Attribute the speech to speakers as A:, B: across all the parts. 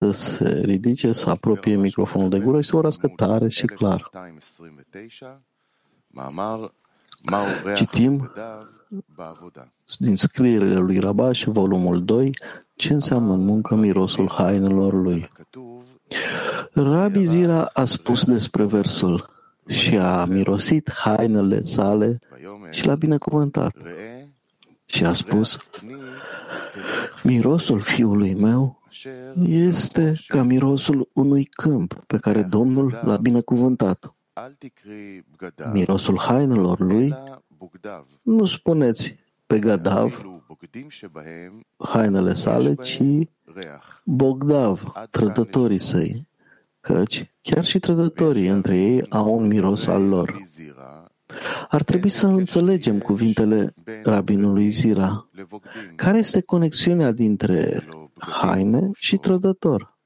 A: să se ridice, să apropie microfonul de gură și să vorbească tare și clar. Citim din scrierile lui Rabash, volumul 2, ce înseamnă muncă mirosul hainelor lui. Rabbi Zira a spus despre versul și a mirosit hainele sale și l-a binecuvântat. Și a spus, mirosul fiului meu este ca mirosul unui câmp pe care Domnul l-a binecuvântat. Mirosul hainelor lui, nu spuneți pe Gadav, hainele sale, ci Bogdav, trădătorii săi, căci chiar și trădătorii între ei au un miros al lor. Ar trebui să înțelegem cuvintele rabinului Zira. Care este conexiunea dintre haine și trădător?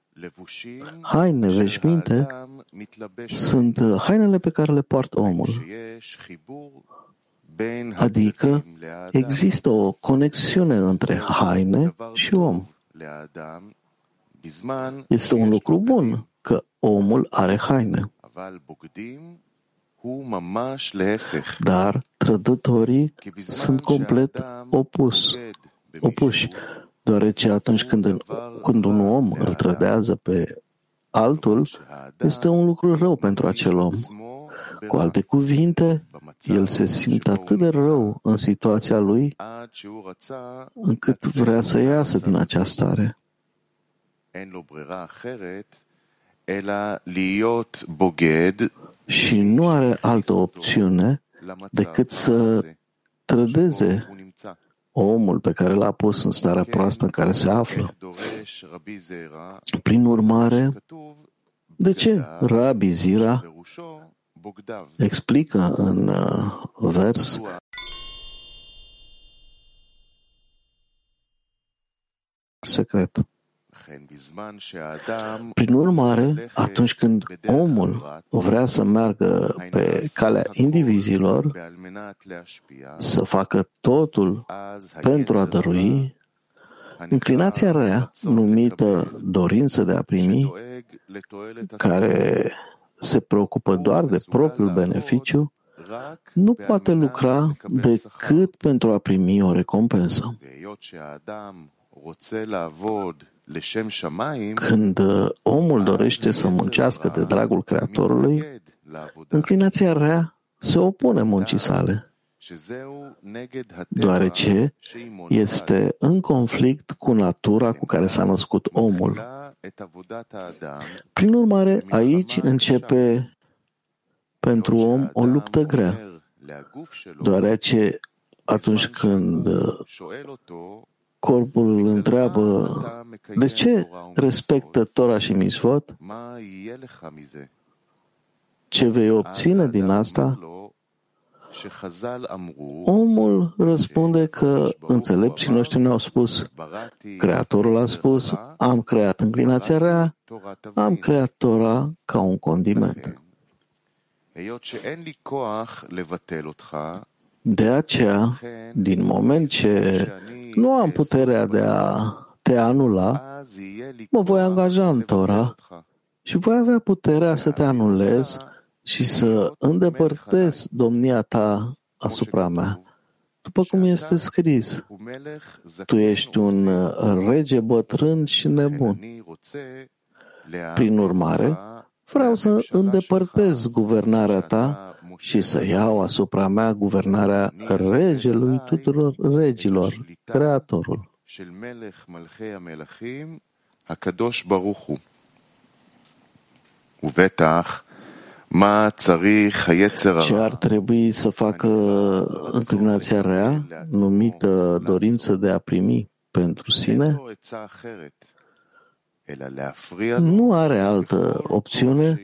A: Haine, veșminte, sunt hainele pe care le poartă omul. Adică există o conexiune între haine și om. Este un lucru bun că omul are haine. Dar trădătorii sunt complet opus, opuși, deoarece atunci când, când un om îl trădează pe altul, este un lucru rău pentru acel om. Cu alte cuvinte, el se simte atât de rău în situația lui încât vrea să iasă din această stare. Și nu are altă opțiune decât să trădeze omul pe care l-a pus în starea proastă în care se află. Prin urmare, de ce Rabbi Zira explică în uh, vers? Secret. Prin urmare, atunci când omul vrea să meargă pe calea indivizilor, să facă totul pentru a dărui, inclinația rea, numită dorință de a primi, care se preocupă doar de propriul beneficiu, nu poate lucra decât pentru a primi o recompensă. Când uh, omul dorește să muncească de dragul Creatorului, înclinația rea se opune muncii sale, deoarece este în conflict cu natura cu care s-a născut omul. Prin urmare, aici începe pentru om o luptă grea, deoarece atunci când uh, corpul îl întreabă de ce respectă Tora și Misvot, ce vei obține din asta, omul răspunde că înțelepții noștri ne-au spus, Creatorul a spus, am creat înclinația rea, am creat Tora ca un condiment. De aceea, din moment ce nu am puterea de a te anula, mă voi angaja în Tora și voi avea puterea să te anulez și să îndepărtez domnia ta asupra mea. După cum este scris, tu ești un rege bătrân și nebun. Prin urmare, vreau să îndepărtez guvernarea ta și să iau asupra mea guvernarea regelui tuturor regilor, Creatorul. Ce ar trebui să facă înclinația rea, numită dorință de a primi pentru sine? Nu are altă opțiune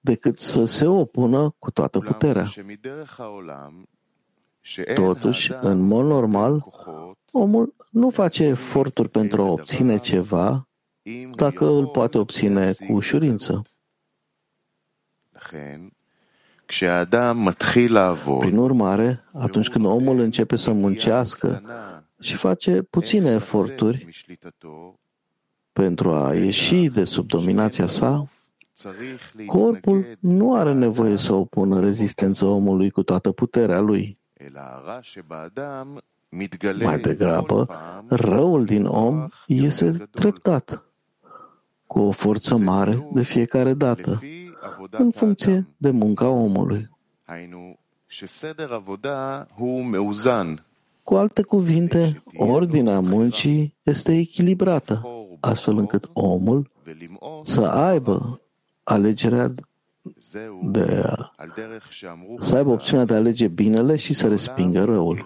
A: decât să se opună cu toată puterea. Totuși, în mod normal, omul nu face eforturi pentru a obține ceva dacă îl poate obține cu ușurință. Prin urmare, atunci când omul începe să muncească și face puține eforturi, pentru a ieși de sub dominația sa, corpul nu are nevoie să opună rezistență omului cu toată puterea lui. Mai degrabă, răul din om iese treptat, cu o forță mare de fiecare dată, în funcție de munca omului. Cu alte cuvinte, ordinea muncii este echilibrată, astfel încât omul să aibă alegerea de a, să aibă opțiunea de a alege binele și să respingă răul.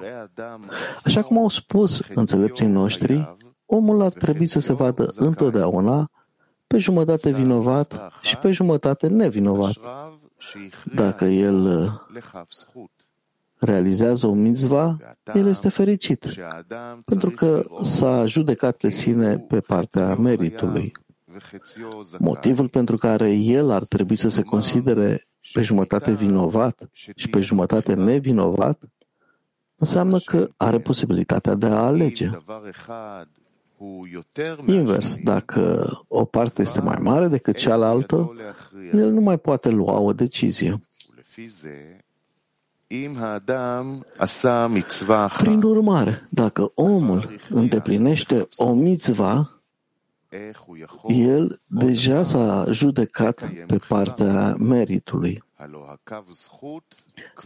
A: Așa cum au spus înțelepții noștri, omul ar trebui să se vadă întotdeauna pe jumătate vinovat și pe jumătate nevinovat. Dacă el realizează o mitzva, el este fericit, pentru că s-a judecat pe sine pe partea meritului. Motivul pentru care el ar trebui să se considere pe jumătate vinovat și pe jumătate nevinovat înseamnă că are posibilitatea de a alege. Invers, dacă o parte este mai mare decât cealaltă, el nu mai poate lua o decizie. Prin urmare, dacă omul îndeplinește o mitzvah, el deja s-a judecat pe partea meritului.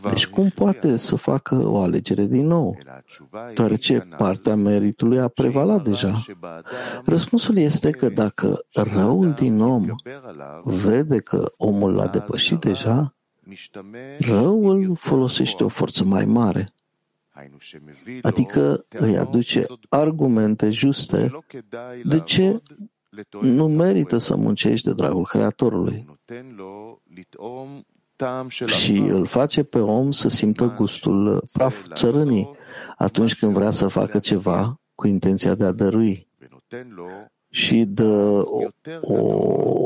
A: Deci cum poate să facă o alegere din nou, deoarece partea meritului a prevalat deja? Răspunsul este că dacă răul din om vede că omul l-a depășit deja, răul folosește o forță mai mare, adică îi aduce argumente juste de ce nu merită să muncești de dragul Creatorului. Și îl face pe om să simtă gustul praf țărânii atunci când vrea să facă ceva cu intenția de a dărui și dă o,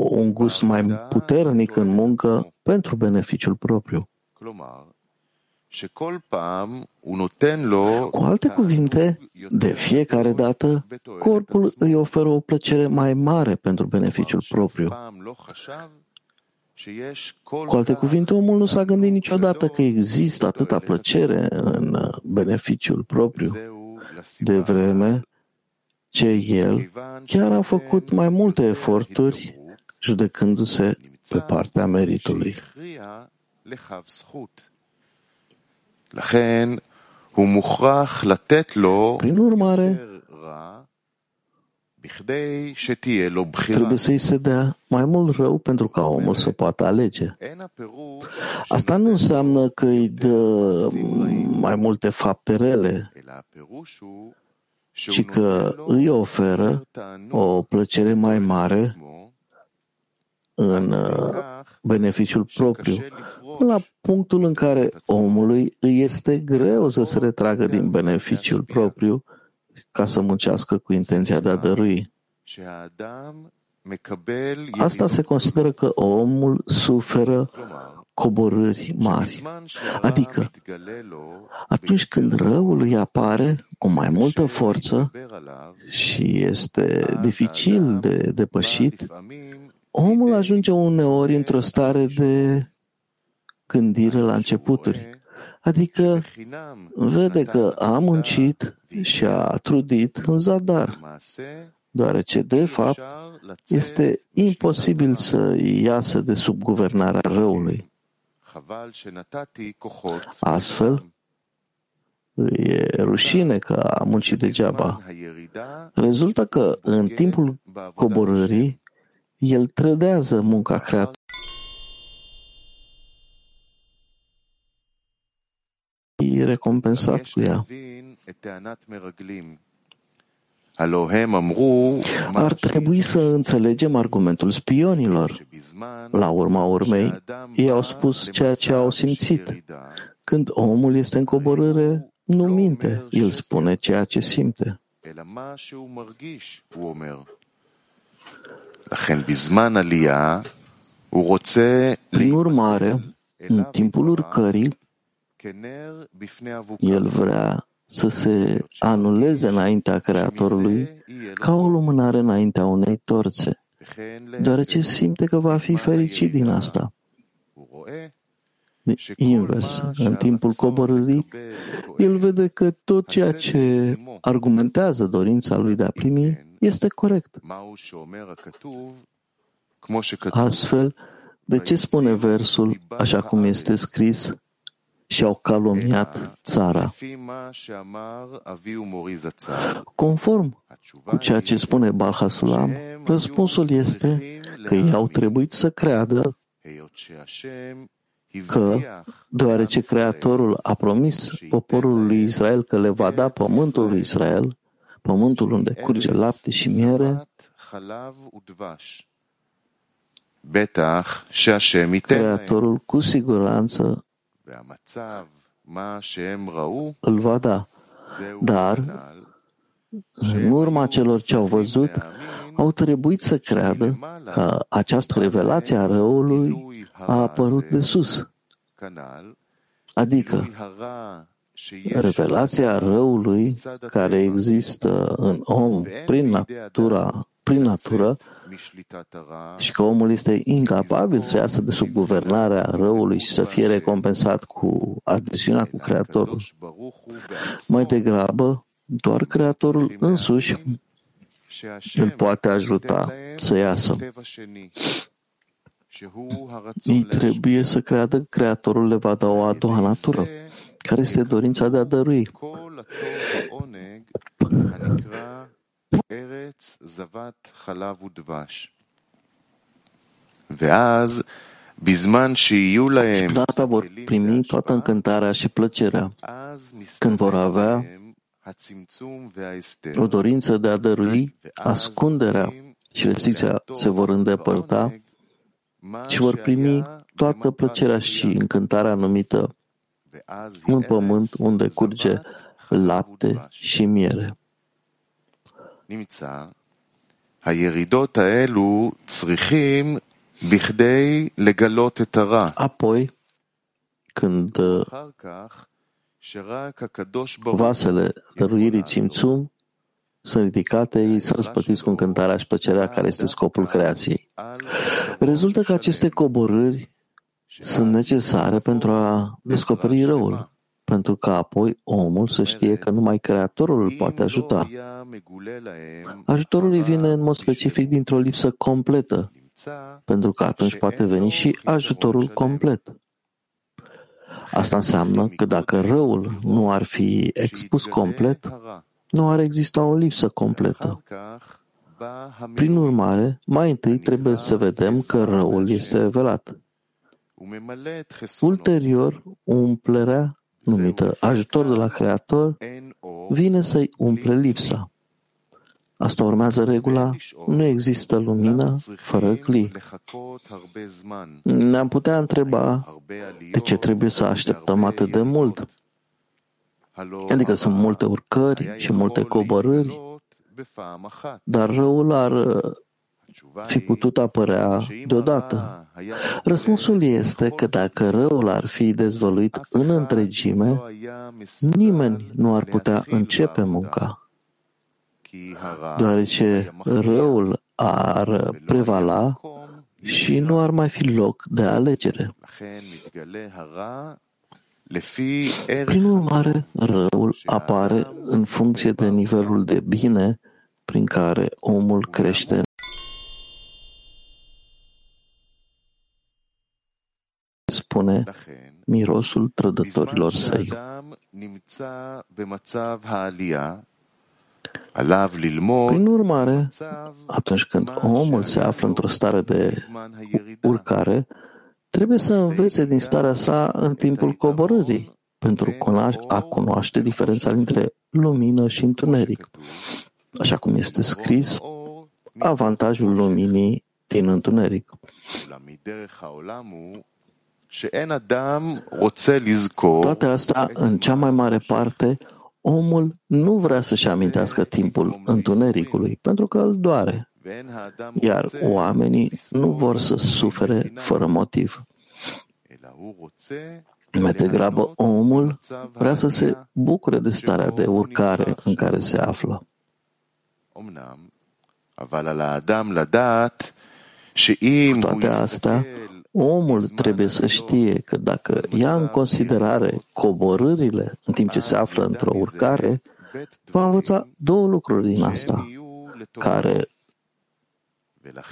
A: un gust mai puternic în muncă pentru beneficiul propriu. Cu alte cuvinte, de fiecare dată, corpul îi oferă o plăcere mai mare pentru beneficiul propriu. Cu alte cuvinte, omul nu s-a gândit niciodată că există atâta plăcere în beneficiul propriu, de vreme ce el chiar a făcut mai multe eforturi judecându-se pe partea meritului. Prin urmare, trebuie să-i se dea mai mult rău pentru ca omul să poată alege. Asta nu înseamnă că îi dă mai multe fapte rele, ci că îi oferă o plăcere mai mare în beneficiul propriu, până la punctul în care omului îi este greu să se retragă din beneficiul propriu ca să muncească cu intenția de a dărui. Asta se consideră că omul suferă coborâri mari. Adică, atunci când răul îi apare cu mai multă forță și este dificil de depășit, omul ajunge uneori într-o stare de gândire la începuturi. Adică vede că a muncit și a trudit în zadar, deoarece, de fapt, este imposibil să iasă de sub guvernarea răului. Astfel, e rușine că a muncit degeaba. Rezultă că în timpul coborârii el trădează munca creatorului. E recompensat cu ea. Ar trebui să înțelegem argumentul spionilor. La urma urmei, ei au spus ceea ce au simțit. Când omul este în coborâre, nu minte, el spune ceea ce simte. Prin urmare, în timpul urcării, el vrea să se anuleze înaintea Creatorului ca o lumânare înaintea unei torțe, deoarece simte că va fi fericit din asta. Invers, în timpul coborârii, el vede că tot ceea ce argumentează dorința lui de a primi este corect. Astfel, de ce spune versul așa cum este scris și au calomniat țara? Conform cu ceea ce spune Balhasulam, răspunsul este că ei au trebuit să creadă că, deoarece Creatorul a promis poporului lui Israel că le va da pământul lui Israel, pământul unde curge lapte și miere, Creatorul cu siguranță îl va da. Dar, în urma celor ce au văzut, au trebuit să creadă că această revelație a răului a apărut de sus. Adică, revelația răului care există în om prin natura, prin natură și că omul este incapabil să iasă de sub guvernarea răului și să fie recompensat cu adesiunea cu Creatorul. Mai degrabă, doar Creatorul însuși îl poate ajuta să iasă. Ei trebuie să creadă că Creatorul le va da o a doua natură, care este dorința de a dărui. Data vor primi toată încântarea și plăcerea când vor avea o dorință de a dărui, ascunderea și restricția se vor îndepărta și vor primi toată plăcerea și încântarea numită un pământ unde curge lapte și miere. Apoi, când vasele dăruirii țimțum sunt ridicate, ei sunt răspătiți cu încântarea și plăcerea care este scopul creației. Rezultă că aceste coborâri sunt necesare pentru a descoperi răul, pentru că apoi omul să știe că numai Creatorul îl poate ajuta. Ajutorul îi vine în mod specific dintr-o lipsă completă, pentru că atunci poate veni și ajutorul complet. Asta înseamnă că dacă răul nu ar fi expus complet, nu ar exista o lipsă completă. Prin urmare, mai întâi trebuie să vedem că răul este revelat. Ulterior, umplerea, numită ajutor de la Creator, vine să-i umple lipsa. Asta urmează regula, nu există lumină fără cli. Ne-am putea întreba de ce trebuie să așteptăm atât de mult. Adică sunt multe urcări și multe coborâri, dar răul ar uh, fi putut apărea deodată. Răspunsul este că dacă răul ar fi dezvăluit în întregime, nimeni nu ar putea începe munca, deoarece răul ar prevala și nu ar mai fi loc de alegere. Prin urmare, răul apare în funcție de nivelul de bine prin care omul crește. Spune mirosul trădătorilor săi. Prin urmare, atunci când omul se află într-o stare de urcare, trebuie să învețe din starea sa în timpul coborârii pentru a cunoaște diferența dintre lumină și întuneric. Așa cum este scris, avantajul luminii din întuneric. Toate astea, în cea mai mare parte, omul nu vrea să-și amintească timpul întunericului, pentru că îl doare iar oamenii nu vor să sufere fără motiv. Mai degrabă, omul vrea să se bucure de starea de urcare în care se află. Cu toate astea, omul trebuie să știe că dacă ia în considerare coborârile în timp ce se află într-o urcare, va învăța două lucruri din asta, care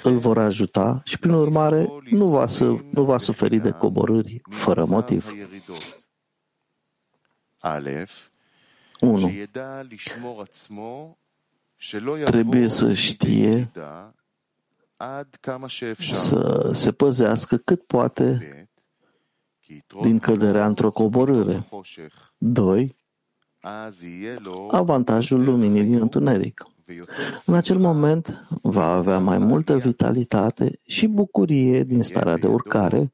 A: îl vor ajuta și, prin urmare, nu va, să, nu va suferi de coborâri fără motiv. 1. Trebuie să știe să se păzească cât poate din căderea într-o coborâre. 2. Avantajul luminii din întuneric. În acel moment va avea mai multă vitalitate și bucurie din starea de urcare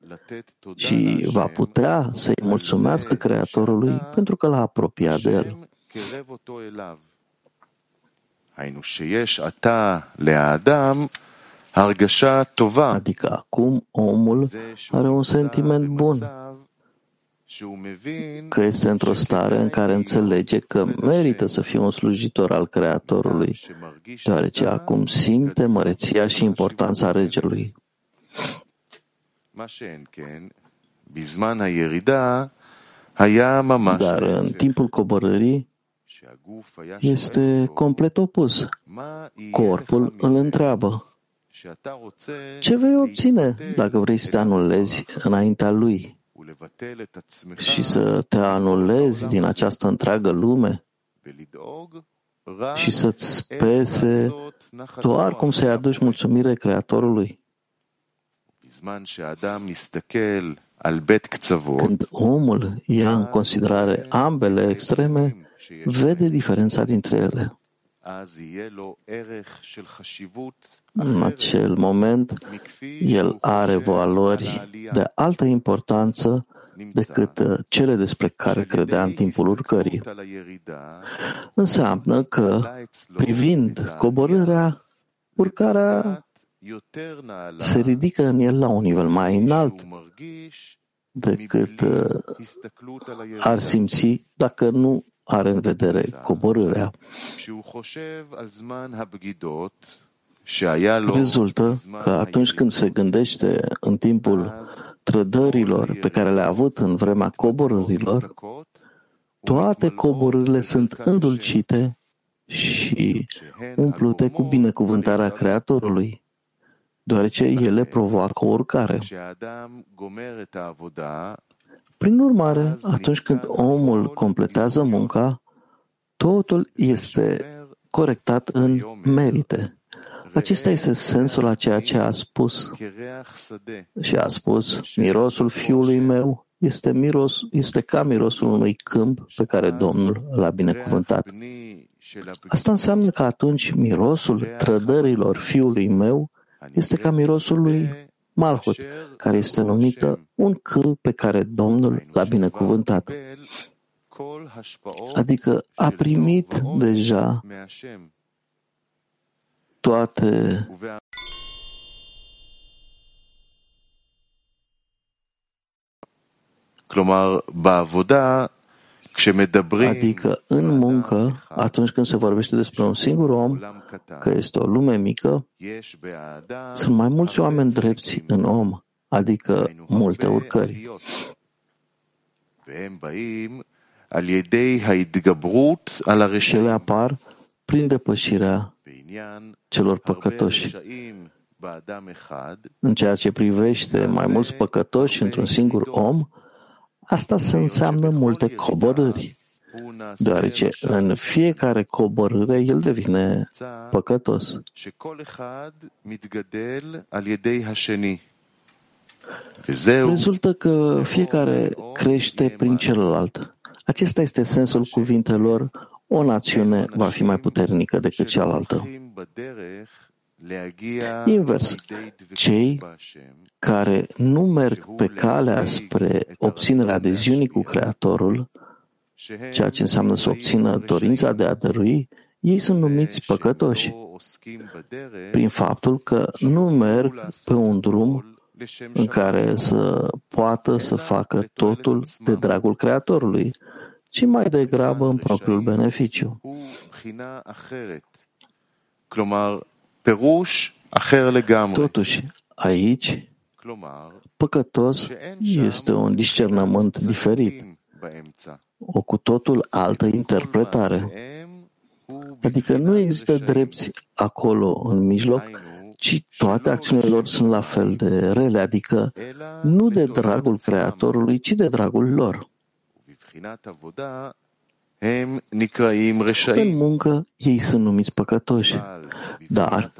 A: și va putea să-i mulțumească Creatorului pentru că l-a apropiat de el. Adică acum omul are un sentiment bun că este într-o stare în care înțelege că merită să fie un slujitor al Creatorului, deoarece acum simte măreția și importanța regelui. Dar în timpul coborârii este complet opus. Corpul îl întreabă. Ce vei obține dacă vrei să te anulezi înaintea lui? și să te anulezi din această întreagă lume și să-ți pese doar cum să-i aduci mulțumire Creatorului. Când omul ia în considerare ambele extreme, vede diferența dintre ele. În acel moment, el are valori de altă importanță decât uh, cele despre care credea în timpul urcării. Înseamnă că, privind coborârea, urcarea se ridică în el la un nivel mai înalt decât uh, ar simți dacă nu are în vedere coborârea. Rezultă că atunci când se gândește în timpul trădărilor pe care le-a avut în vremea coborârilor, toate coborârile sunt îndulcite și umplute cu binecuvântarea Creatorului, deoarece ele provoacă o urcare. Prin urmare, atunci când omul completează munca, totul este corectat în merite. Acesta este sensul a ceea ce a spus. Și a spus, mirosul fiului meu este, miros, este ca mirosul unui câmp pe care Domnul l-a binecuvântat. Asta înseamnă că atunci mirosul trădărilor fiului meu este ca mirosul lui Malhut, care este numită un câmp pe care Domnul l-a binecuvântat. Adică a primit deja toate Adică în muncă, atunci când se vorbește despre un singur om, că este o lume mică, sunt mai mulți oameni drepți în om, adică multe urcări. Și ele apar prin depășirea celor păcătoși. În ceea ce privește mai mulți păcătoși într-un singur om, asta se înseamnă multe coborâri, deoarece în fiecare coborâre el devine păcătos. Rezultă că fiecare crește prin celălalt. Acesta este sensul cuvintelor o națiune va fi mai puternică decât cealaltă. Invers, cei care nu merg pe calea spre obținerea adeziunii cu Creatorul, ceea ce înseamnă să obțină dorința de a dărui, ei sunt numiți păcătoși prin faptul că nu merg pe un drum în care să poată să facă totul de dragul Creatorului, ci mai degrabă în propriul beneficiu. Totuși, aici, păcătos este un discernământ diferit, o cu totul altă interpretare. Adică nu există drepți acolo în mijloc, ci toate acțiunile lor sunt la fel de rele, adică nu de dragul Creatorului, ci de dragul lor. În muncă ei sunt numiți păcătoși, dar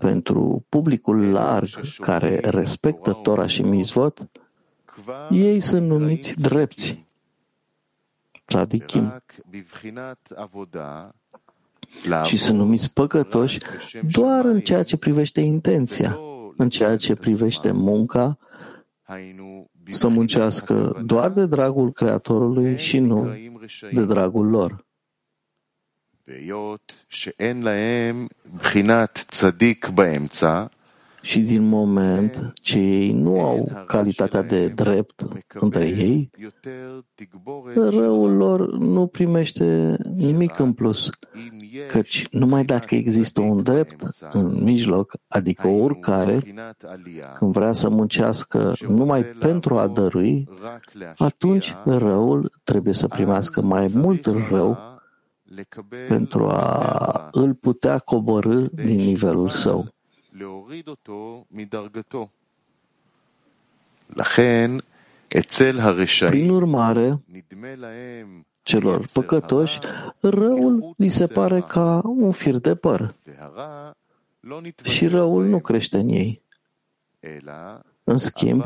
A: pentru publicul larg care respectă Tora și Mizvot, ei sunt numiți drepți, tzadikim, și sunt numiți păcătoși doar în ceea ce privește intenția, în ceea ce privește munca, să muncească doar de dragul Creatorului și nu de dragul lor. Și din moment ce ei nu au calitatea de drept între ei, răul lor nu primește nimic în plus, căci numai dacă există un drept în mijloc, adică oricare, când vrea să muncească numai pentru a dărui, atunci răul trebuie să primească mai mult rău pentru a îl putea coborâ din nivelul său. Prin urmare, celor păcătoși, răul li se pare ca un fir de păr și răul nu crește în ei. În schimb,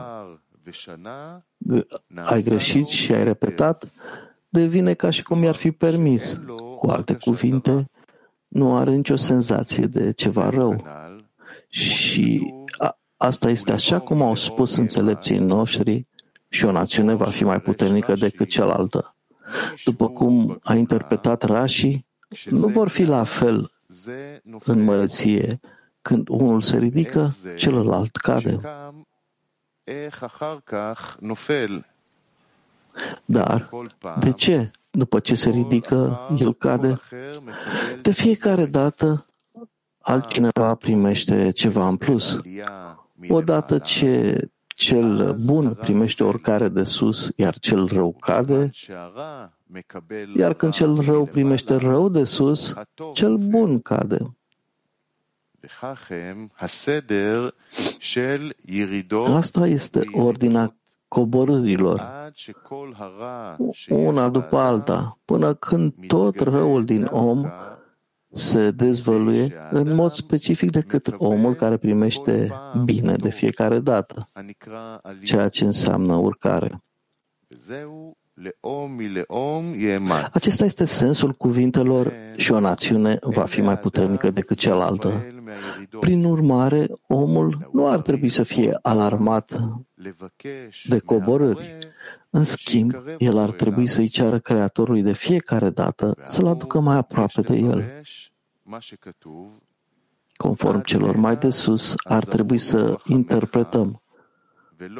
A: ai greșit și ai repetat, devine ca și cum i-ar fi permis. Cu alte cuvinte, nu are nicio senzație de ceva rău. Și a, asta este așa cum au spus înțelepții noștri și o națiune va fi mai puternică decât cealaltă. După cum a interpretat Rashi, nu vor fi la fel în mărăție. Când unul se ridică, celălalt cade. Dar, de ce? După ce se ridică, el cade? De fiecare dată, altcineva primește ceva în plus. Odată ce cel bun primește oricare de sus, iar cel rău cade, iar când cel rău primește rău de sus, cel bun cade. Asta este ordinea coborârilor, una după alta, până când tot răul din om se dezvăluie în mod specific decât omul care primește bine de fiecare dată, ceea ce înseamnă urcare. Acesta este sensul cuvintelor și o națiune va fi mai puternică decât cealaltă. Prin urmare, omul nu ar trebui să fie alarmat de coborâri. În schimb, el ar trebui să-i ceară Creatorului de fiecare dată să-l aducă mai aproape de el. Conform celor mai de sus, ar trebui să interpretăm.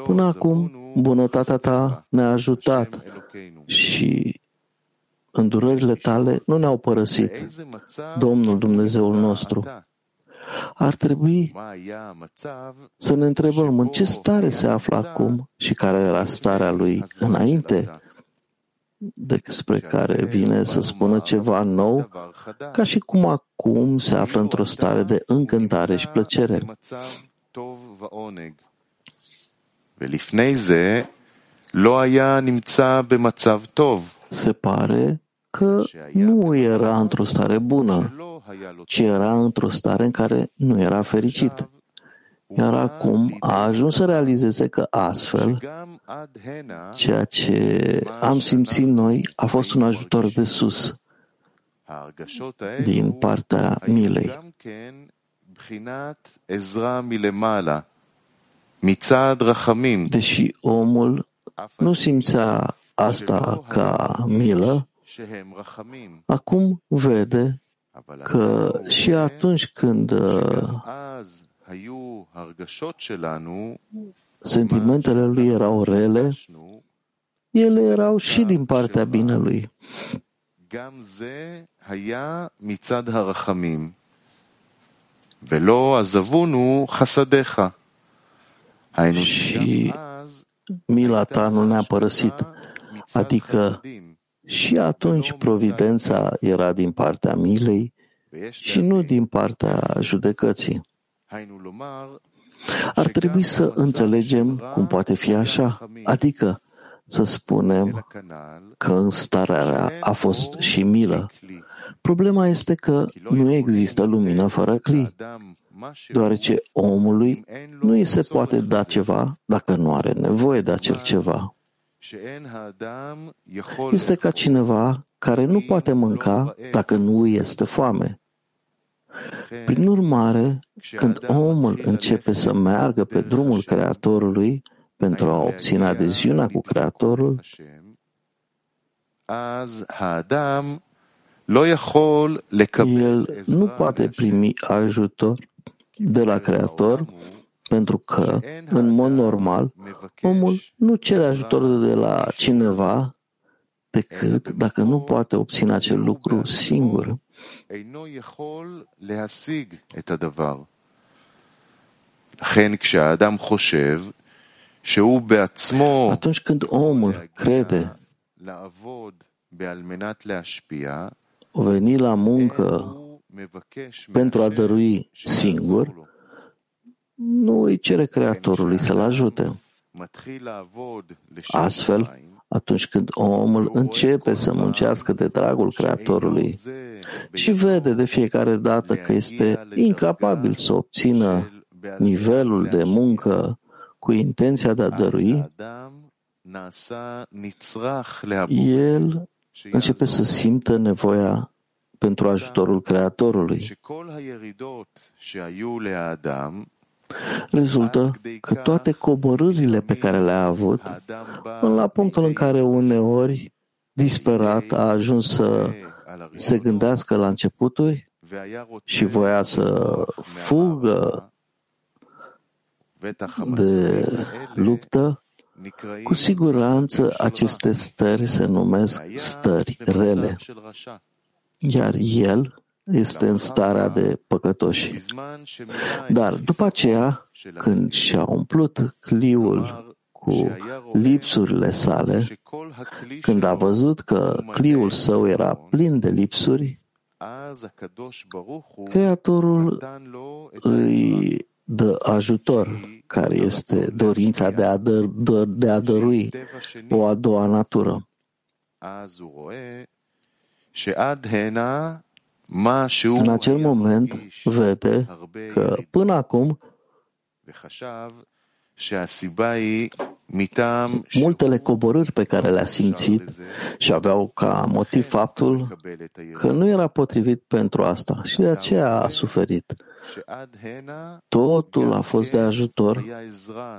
A: Până acum, bunătatea ta ne-a ajutat și îndurările tale nu ne-au părăsit, Domnul Dumnezeul nostru. Ar trebui să ne întrebăm în ce stare se află acum și care era starea lui înainte despre care vine să spună ceva nou, ca și cum acum se află într-o stare de încântare și plăcere. Se pare că nu era într-o stare bună, ci era într-o stare în care nu era fericit. Iar acum a ajuns să realizeze că astfel, ceea ce am simțit noi a fost un ajutor de sus, din partea milei. Deși omul nu simțea asta ca milă, acum vede că și atunci când uh, sentimentele lui erau rele, ele erau și din partea binelui. Și mila ta nu ne-a părăsit, adică și atunci providența era din partea milei și nu din partea judecății. Ar trebui să înțelegem cum poate fi așa, adică să spunem că în starea a fost și milă. Problema este că nu există lumină fără cli, deoarece omului nu îi se poate da ceva dacă nu are nevoie de acel ceva. Este ca cineva care nu poate mânca dacă nu îi este foame. Prin urmare, când omul începe să meargă pe drumul Creatorului pentru a obține adeziunea cu Creatorul, el nu poate primi ajutor de la Creator pentru că, în mod normal, omul nu cere ajutor de la cineva decât dacă nu poate obține acel lucru singur. Atunci când omul crede veni la muncă pentru a dărui singur, nu îi cere Creatorului să-l ajute. Astfel, atunci când omul începe să muncească de dragul Creatorului și vede de fiecare dată că este incapabil să obțină nivelul de muncă cu intenția de a dărui, el începe să simtă nevoia pentru ajutorul Creatorului. Rezultă că toate coborârile pe care le-a avut, până la punctul în care uneori, disperat, a ajuns să se gândească la începuturi și voia să fugă de luptă, cu siguranță aceste stări se numesc stări rele. Iar el este în starea de păcătoși. Dar după aceea, când și-a umplut cliul cu lipsurile sale, când a văzut că cliul său era plin de lipsuri, Creatorul îi dă ajutor, care este dorința de a, dă, de a dărui o a doua natură. În acel moment vede că până acum multele coborâri pe care le-a simțit și aveau ca motiv faptul că nu era potrivit pentru asta și de aceea a suferit. Totul a fost de ajutor,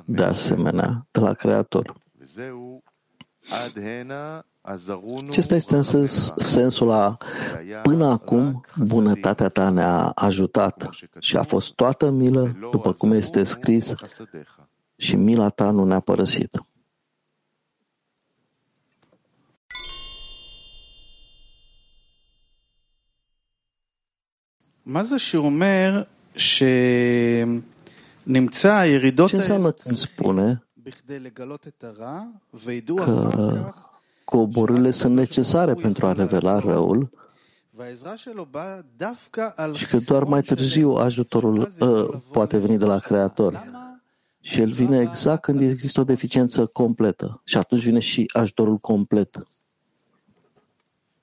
A: de asemenea, de la Creator. Acesta este în sens, sensul a până acum bunătatea ta ne-a ajutat și a fost toată milă, după cum este scris, și mila ta nu ne-a părăsit.
B: מה זה שאומר שנמצא הירידות האלה בכדי לגלות את הרע וידעו אחר כך
A: coborârile sunt necesare pentru a revela răul și că doar mai târziu ajutorul uh, poate veni de la Creator. Și el vine exact când există o deficiență completă. Și atunci vine și ajutorul complet.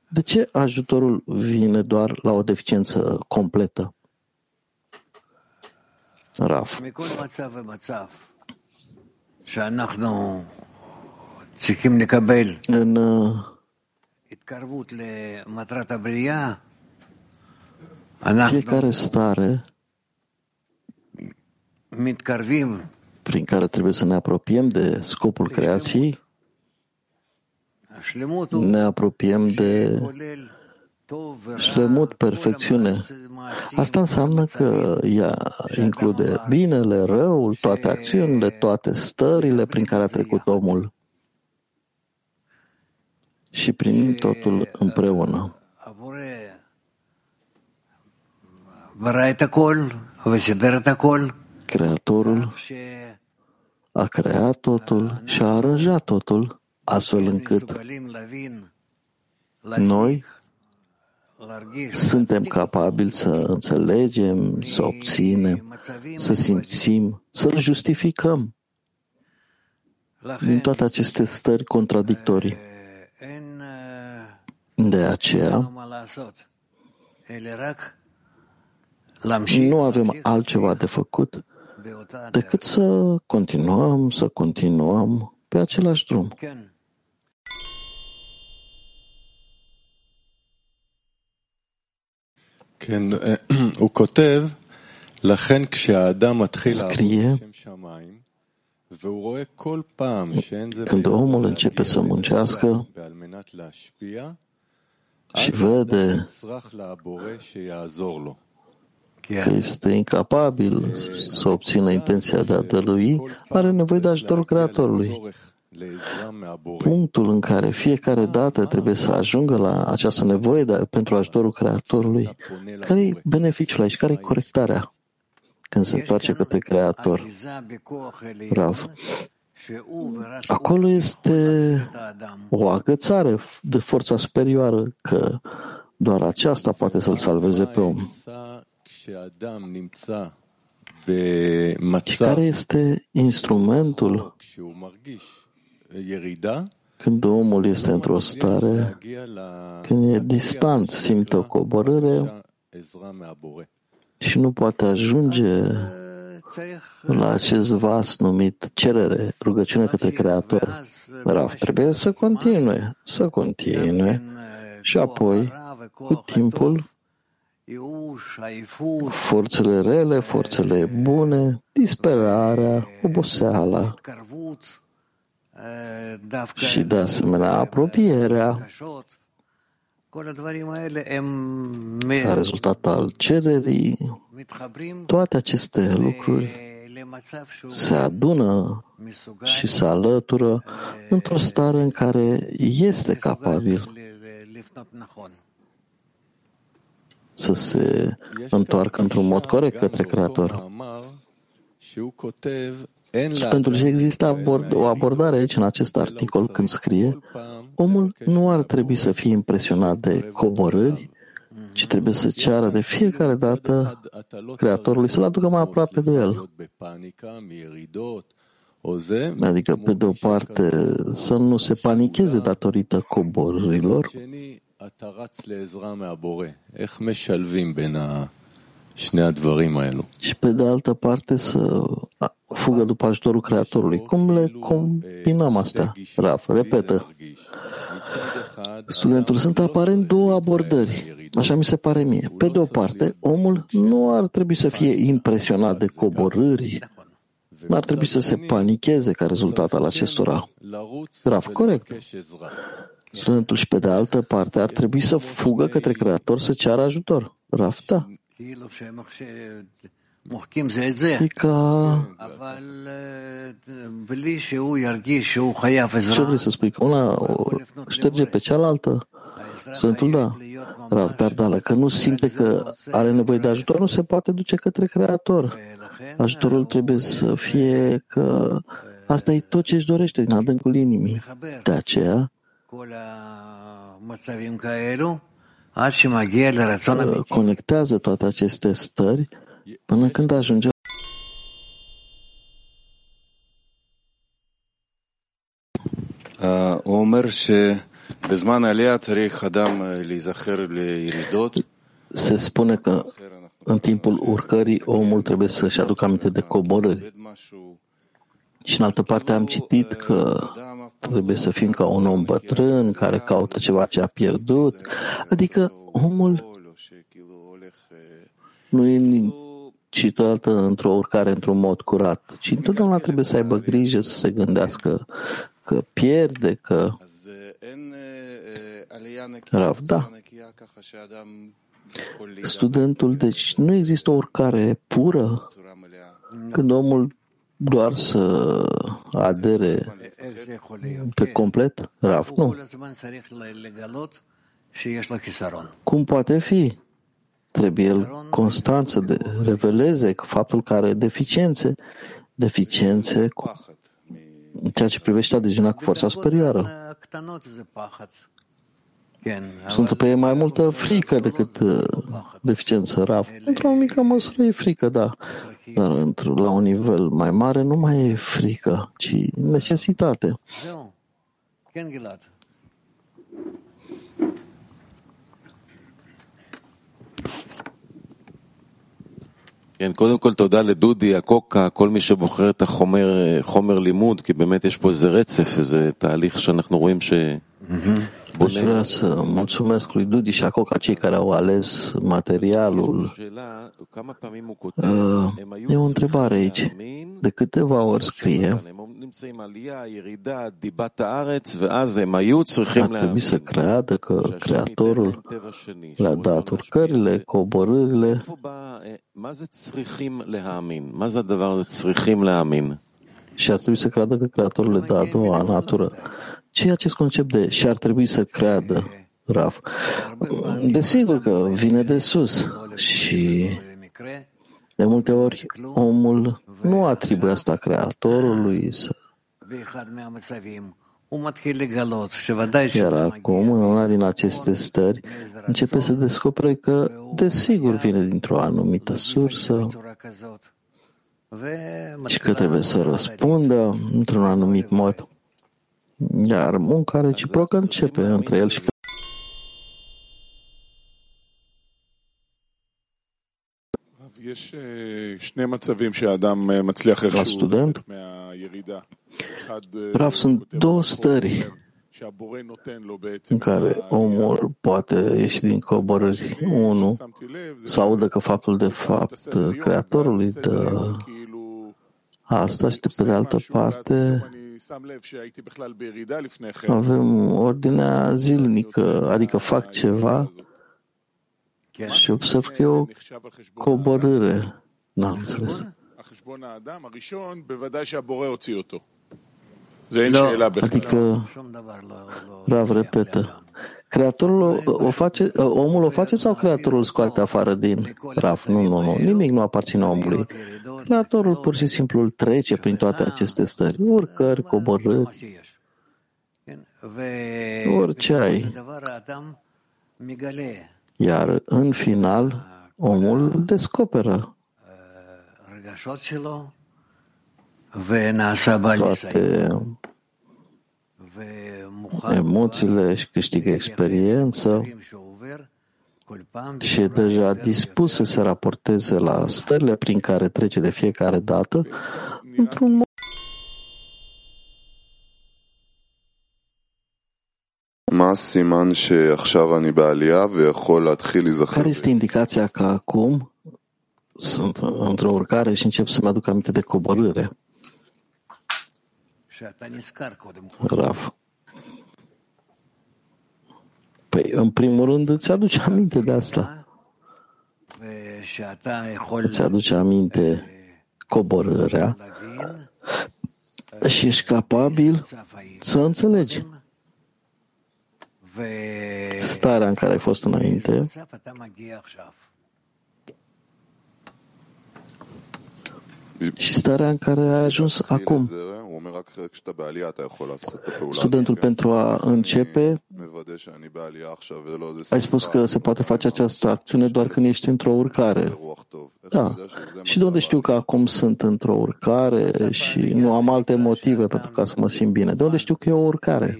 A: De ce ajutorul vine doar la o deficiență completă? Raf. În fiecare stare prin care trebuie să ne apropiem de scopul creației, ne apropiem de Shlemut, perfecțiune. Asta înseamnă că ea include binele, răul, toate acțiunile, toate stările prin care a trecut omul și primim totul împreună. Creatorul a creat totul și a aranjat totul astfel încât noi suntem capabili să înțelegem, să obținem, să simțim, să-L justificăm. Din toate aceste stări contradictorii. De aceea, nu avem altceva de făcut decât să continuăm, să continuăm pe același drum.
C: Scrie
A: când omul începe să muncească și vede că este incapabil să obțină intenția de a dălui, are nevoie de ajutorul Creatorului. Punctul în care fiecare dată trebuie să ajungă la această nevoie de, pentru ajutorul Creatorului, care e beneficiul aici, care e corectarea când se întoarce către Creator? Rav. Acolo este o agățare de forța superioară că doar aceasta poate să-l salveze pe om. Și care este instrumentul când omul este într-o stare, când e distant, simte o coborâre și nu poate ajunge la acest vas numit cerere, rugăciune către Creator. Raf trebuie să continue, să continue și apoi, cu timpul, forțele rele, forțele bune, disperarea, oboseala și de asemenea apropierea ca rezultat al cererii, toate aceste lucruri se adună și se alătură într-o stare în care este capabil să se întoarcă într-un mod corect către Creator. Și pentru că există abord, o abordare aici în acest articol când scrie, omul nu ar trebui să fie impresionat de coborâri, ci trebuie să ceară de fiecare dată Creatorului să-l aducă mai aproape de el. Adică, pe de o parte, să nu se panicheze datorită coborârilor, și pe de altă parte să fugă după ajutorul Creatorului. Cum le combinăm astea? Raf, repetă. Studentul sunt aparent două abordări. Așa mi se pare mie. Pe de o parte, omul nu ar trebui să fie impresionat de coborâri, nu ar trebui să se panicheze ca rezultat al acestora. Raf, corect. Studentul și pe de altă parte ar trebui să fugă către Creator să ceară ajutor. Raf, da. E ca... Ce vrei să spui? Că una o șterge pe cealaltă? Sfântul da. Rav Dardala, că nu simte că are nevoie de ajutor, nu se poate duce către Creator. Ajutorul trebuie să fie că asta e tot ce își dorește din adâncul inimii. De aceea, conectează toate aceste stări până când ajunge
C: אומר שבזמן העלייה צריך אדם להיזכר לירידות.
A: Se spune că în timpul urcării omul trebuie să-și aducă aminte de coborâri. Și în altă parte am citit că trebuie să fim ca un om bătrân care caută ceva ce a pierdut. Adică omul nu e ci totodată într-o urcare într-un mod curat, ci întotdeauna trebuie să aibă grijă să se gândească că pierde, că Rav, da. Studentul, deci nu există o urcare pură când omul doar să adere pe complet? Rav, nu. Cum poate fi? Trebuie el constant să de, reveleze faptul că are deficiențe, deficiențe cu ceea ce privește adeziunea cu forța superioară. Sunt pe mai multă frică decât uh, deficiență rav. Într-o mică măsură e frică, da. Dar la un nivel mai mare nu mai e frică, ci necesitate.
D: כן, קודם כל תודה לדודי, הקוקה, כל מי שבוחר את החומר לימוד, כי באמת יש פה איזה רצף, איזה תהליך שאנחנו רואים ש...
A: Deci vreau să mulțumesc lui Dudiș și acolo ca cei care au ales materialul. Uh, e o întrebare aici. De câteva ori scrie ar trebui să creadă că Creatorul le-a dat urcările, coborârile. Și ar trebui să creadă că Creatorul le dă a doua natură ce e acest concept de și ar trebui să creadă Raf? Desigur că vine de sus și de multe ori omul nu atribuie asta creatorului să iar acum, în una din aceste stări, începe să descopere că, desigur, vine dintr-o anumită sursă și că trebuie să răspundă într-un anumit mod. Iar munca reciprocă începe între el și la student, Rav, sunt două stări în care omul poate ieși din coborâri. Unu, să audă că faptul de fapt creatorului dă asta și de pe de altă parte avem ordinea zilnică, adică fac ceva și observ că e o coborâre. N-am înțeles. Adică, Rav repetă, Creatorul o face, omul o face sau creatorul scoate afară din Raf? Nu, nu, nu. Nimic nu aparține omului. Creatorul pur și simplu îl trece prin toate aceste stări. Urcări, coborâri. Orice ai. Iar în final, omul descoperă toate emoțiile și câștigă experiență și e deja dispus să se raporteze la stările prin care trece de fiecare dată într-un mod Care este indicația că acum sunt într-o urcare și încep să-mi aduc aminte de coborâre? Raf. Păi, în primul rând, îți aduce aminte de asta. Îți aduce aminte coborârea. și ești capabil să înțelegi starea în care ai fost înainte și starea în care ai ajuns acum. Studentul pentru a începe, ai spus că se poate face această acțiune doar când ești într-o urcare. Da. Și de unde știu că acum sunt într-o urcare și nu am alte motive pentru ca să mă simt bine? De unde știu că e o urcare?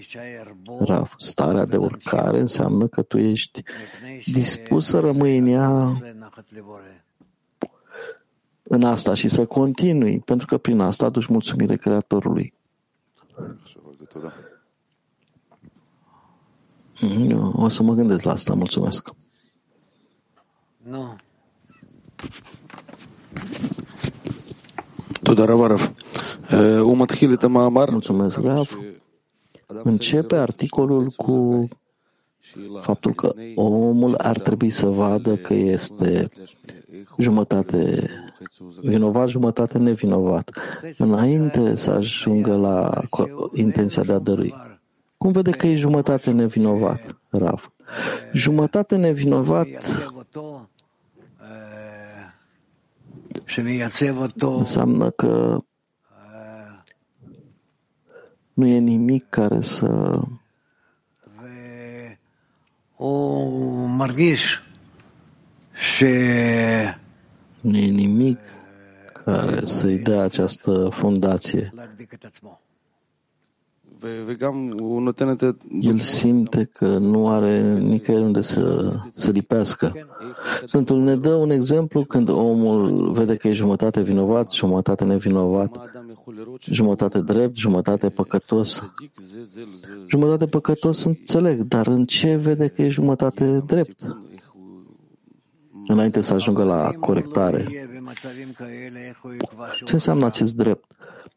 A: Raf, starea de urcare înseamnă că tu ești dispus să rămâi în ea în asta și să continui, pentru că prin asta aduci mulțumire Creatorului. Eu o să mă gândesc la asta, mulțumesc. Nu.
D: Toda Ravarov. Umathilit Mahamar.
A: Mulțumesc, Rav. Începe articolul cu faptul că omul ar trebui să vadă că este jumătate vinovat, jumătate nevinovat, înainte să ajungă la intenția de a dărui. Cum vede că e jumătate nevinovat, Rav? Jumătate nevinovat înseamnă că nu e nimic care să nu e nimic care să-i dea această fundație. El simte că nu are nicăieri unde să, să lipească. Sfântul ne dă un exemplu când omul vede că e jumătate vinovat, jumătate nevinovat, jumătate drept, jumătate păcătos. Jumătate păcătos înțeleg, dar în ce vede că e jumătate drept? Înainte să ajungă la corectare. Ce înseamnă acest drept?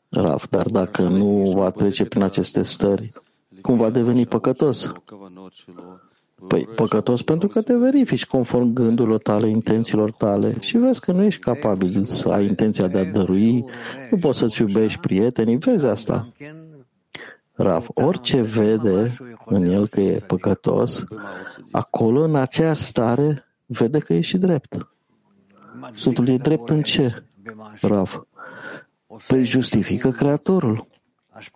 A: Raf, dar dacă nu va trece prin aceste stări, cum va deveni păcătos? Păi, păcătos pentru că te verifici conform gândurilor tale, intențiilor tale și vezi că nu ești capabil să ai intenția de a dărui, nu poți să-ți iubești prietenii, vezi asta. Raf, orice vede în el că e păcătos, acolo, în aceeași stare, vede că e și drept. Sfântul e drept în ce? Raf, Păi justifică Creatorul.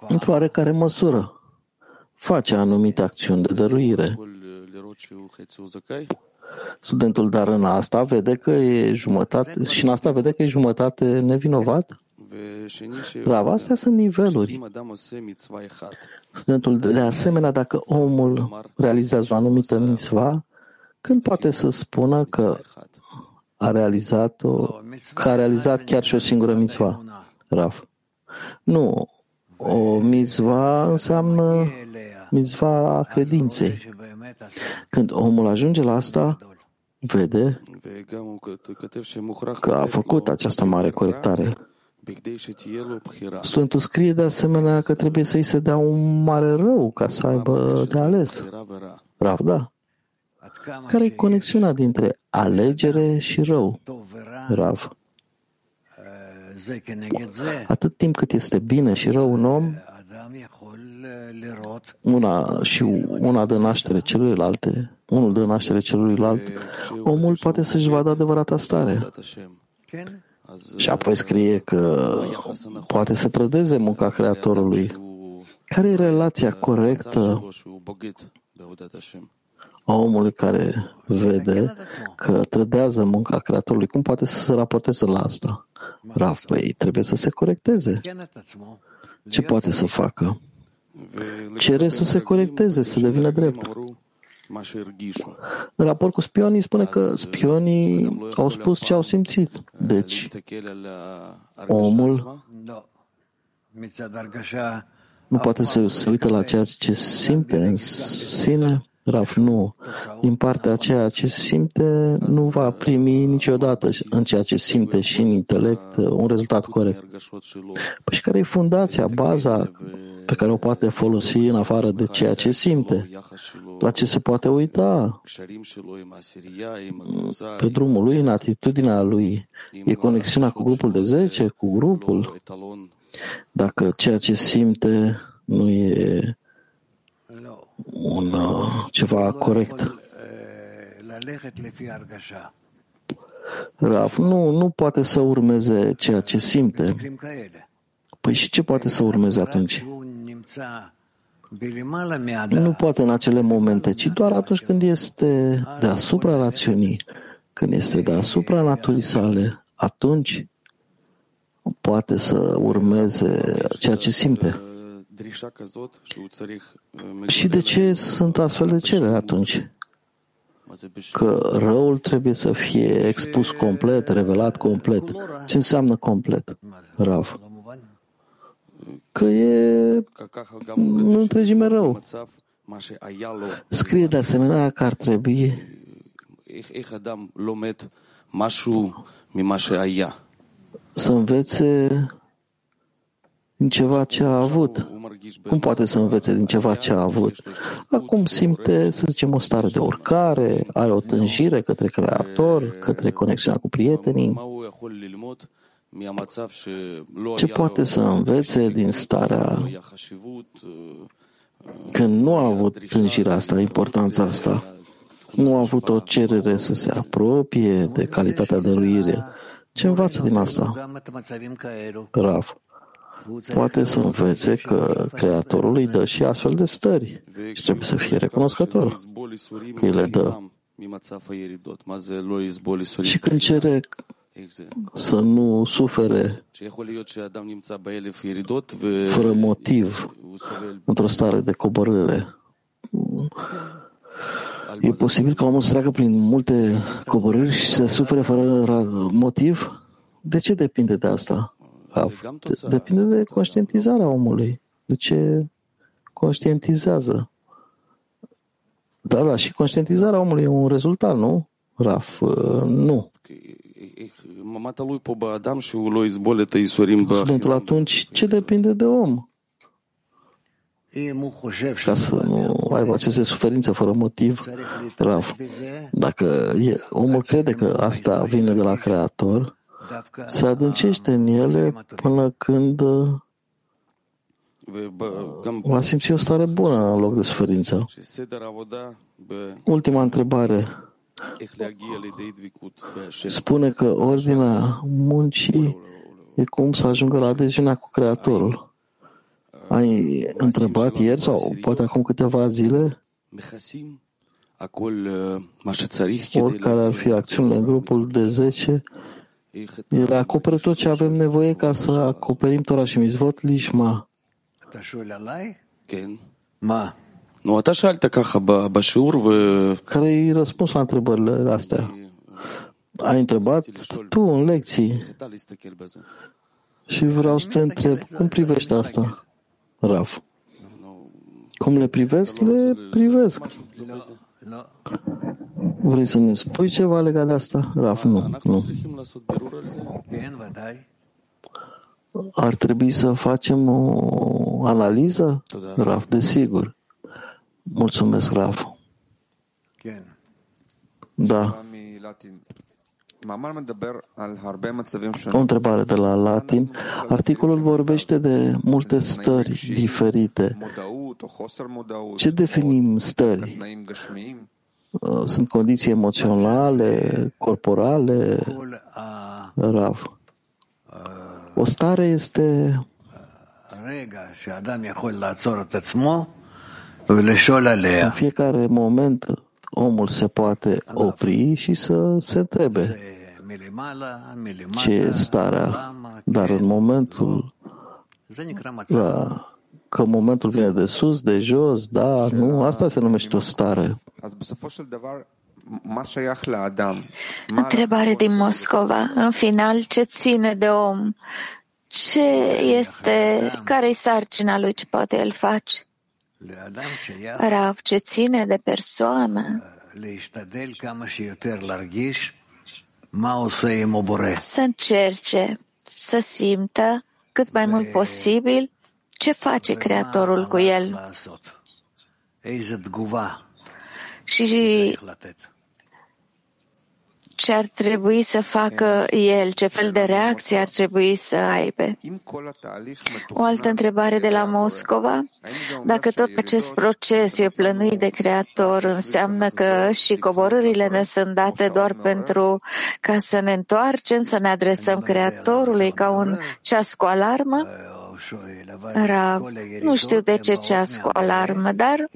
A: Într-o oarecare măsură. Face anumite acțiuni de dăruire. Studentul, dar în asta vede că e jumătate, și în asta vede că e jumătate nevinovat? Bravo, astea sunt niveluri. Studentul, de asemenea, dacă omul realizează o anumită misva, când poate să spună că a realizat, o, că a realizat chiar și o singură misva? Raf. Nu. O mizva înseamnă mizva credinței. Când omul ajunge la asta, vede că a făcut această mare corectare. Studentul scrie de asemenea că trebuie să-i se dea un mare rău ca să aibă de ales. Rav, da. Care e conexiunea dintre alegere și rău? Rav. Atât timp cât este bine și rău un om, una și una de naștere celuilalte, unul de naștere celuilalt, omul poate să-și vadă adevărata stare. Și apoi scrie că poate să trădeze munca Creatorului. Care e relația corectă a omului care vede că trădează munca Creatorului? Cum poate să se raporteze la asta? Rav, păi trebuie să se corecteze. Ce poate să facă? Cere să se corecteze, să devină drept. În raport cu spionii spune că spionii au spus ce au simțit. Deci, omul nu poate să se uite la ceea ce simte în sine Raf, nu. Din partea a ceea ce simte, nu va primi niciodată în ceea ce simte și în intelect un rezultat corect. Păi și care e fundația, baza pe care o poate folosi în afară de ceea ce simte? La ce se poate uita? Pe drumul lui, în atitudinea lui. E conexiunea cu grupul de 10, cu grupul. Dacă ceea ce simte nu e un uh, ceva corect. Raf nu, nu poate să urmeze ceea ce simte. Păi și ce poate să urmeze atunci? Nu poate în acele momente, ci doar atunci când este deasupra rațiunii, când este deasupra naturii sale, atunci poate să urmeze ceea ce simte. Și de ce sunt astfel de cereri atunci? Că răul trebuie să fie expus complet, revelat complet. Ce înseamnă complet? Rav. Că e în întregime rău. Scrie de asemenea că ar trebui să învețe din ceva ce a avut. Cum poate să învețe din ceva ce a avut? Acum simte, să zicem, o stare de urcare, are o tânjire către creator, către conexiunea cu prietenii. Ce poate să învețe din starea când nu a avut tânjirea asta, importanța asta, nu a avut o cerere să se apropie de calitatea dăruire. Ce învață din asta? Raf. Poate să învețe că Creatorul îi dă și astfel de stări și trebuie să fie recunoscător că îi le dă. Și când cere să nu sufere fără motiv într-o stare de coborâre. E posibil ca omul să treacă prin multe coborâri și să sufere fără motiv? De ce depinde de asta? Depinde de conștientizarea omului. De ce conștientizează? Da, da, și conștientizarea omului e un rezultat, nu? Raf, nu. Studentul atunci ce depinde de om? Ca să nu aibă aceste suferințe fără motiv, Raf. Dacă omul crede că asta vine de la Creator, se adâncește în ele până când va simți o stare bună în loc de suferință. Ultima întrebare. Spune că ordinea muncii e cum să ajungă la adeziunea cu Creatorul. Ai întrebat ieri sau poate acum câteva zile? Oricare ar fi acțiunile în grupul de 10, ele acoperă tot ce avem nevoie ca să acoperim Torah și Mizvot Lishma. Nu, אתה שאלת ככה בשיעור ו... Care e răspunsul la întrebările astea? Ai întrebat tu în lecții. Și vreau să te întreb, cum privești asta, Raf? Cum le privesc? Le privesc. Vrei să ne spui ceva legat de asta? Raf, nu. nu. Ar trebui să facem o analiză? Raf, desigur. Mulțumesc, Raf. Da. O întrebare de la latin. Articolul vorbește de multe stări diferite. Ce definim stări? Uh, sunt condiții emoționale, corporale? Rav. O stare este în fiecare moment omul se poate opri și să se întrebe ce e starea, dar în momentul da, că momentul vine de sus, de jos, da, nu, asta se numește o stare.
E: Întrebare din Moscova. În final, ce ține de om? Ce este, care-i sarcina lui, ce poate el face? Rav, ce ține de persoană, să încerce să simtă cât mai mult posibil ce face Creatorul cu el și ce ar trebui să facă el, ce fel de reacție ar trebui să aibă. O altă întrebare de la Moscova. Dacă tot acest proces e plănuit de Creator, înseamnă că și coborârile ne sunt date doar pentru ca să ne întoarcem, să ne adresăm Creatorului ca un ceas cu alarmă? Rav, nu știu de ce ceas cu alarmă, dar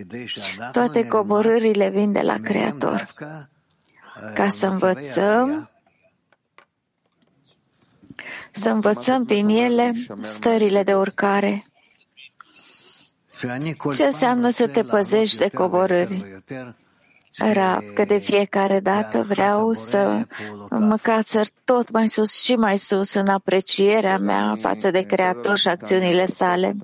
E: toate coborârile vin de la Creator ca să învățăm să învățăm din ele stările de urcare. Ce înseamnă să te păzești de coborâri? Rab, că de fiecare dată vreau să mă cațăr tot mai sus și mai sus în aprecierea mea față de Creator și acțiunile sale.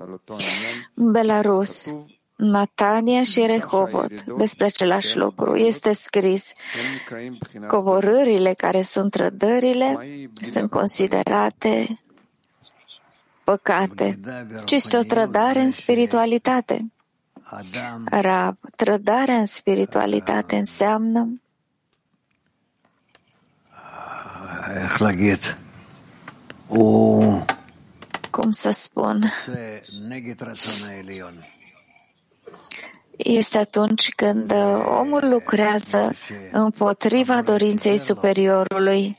E: Belarus, Natania și Rehovot despre același lucru. Este scris, coborârile care sunt trădările sunt considerate păcate, ci este o trădare în spiritualitate. Rab, trădarea în spiritualitate înseamnă? Cum să spun, este atunci când omul lucrează împotriva dorinței superiorului.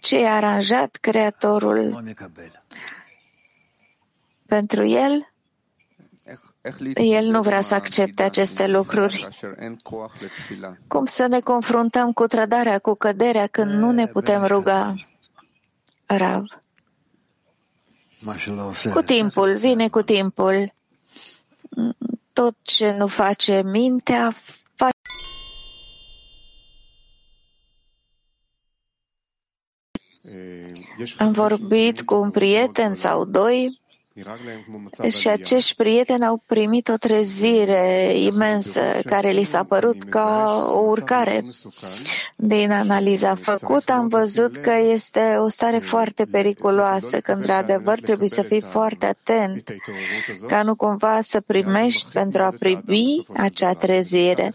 E: ce e aranjat Creatorul pentru el, el nu vrea să accepte aceste lucruri. Cum să ne confruntăm cu trădarea, cu căderea, când nu ne putem ruga? Rav. Cu timpul, vine cu timpul. Tot ce nu face mintea, Am vorbit cu un prieten sau doi și acești prieteni au primit o trezire imensă care li s-a părut ca o urcare. Din analiza făcută am văzut că este o stare foarte periculoasă, că într-adevăr trebuie să fii foarte atent ca nu cumva să primești pentru a primi acea trezire,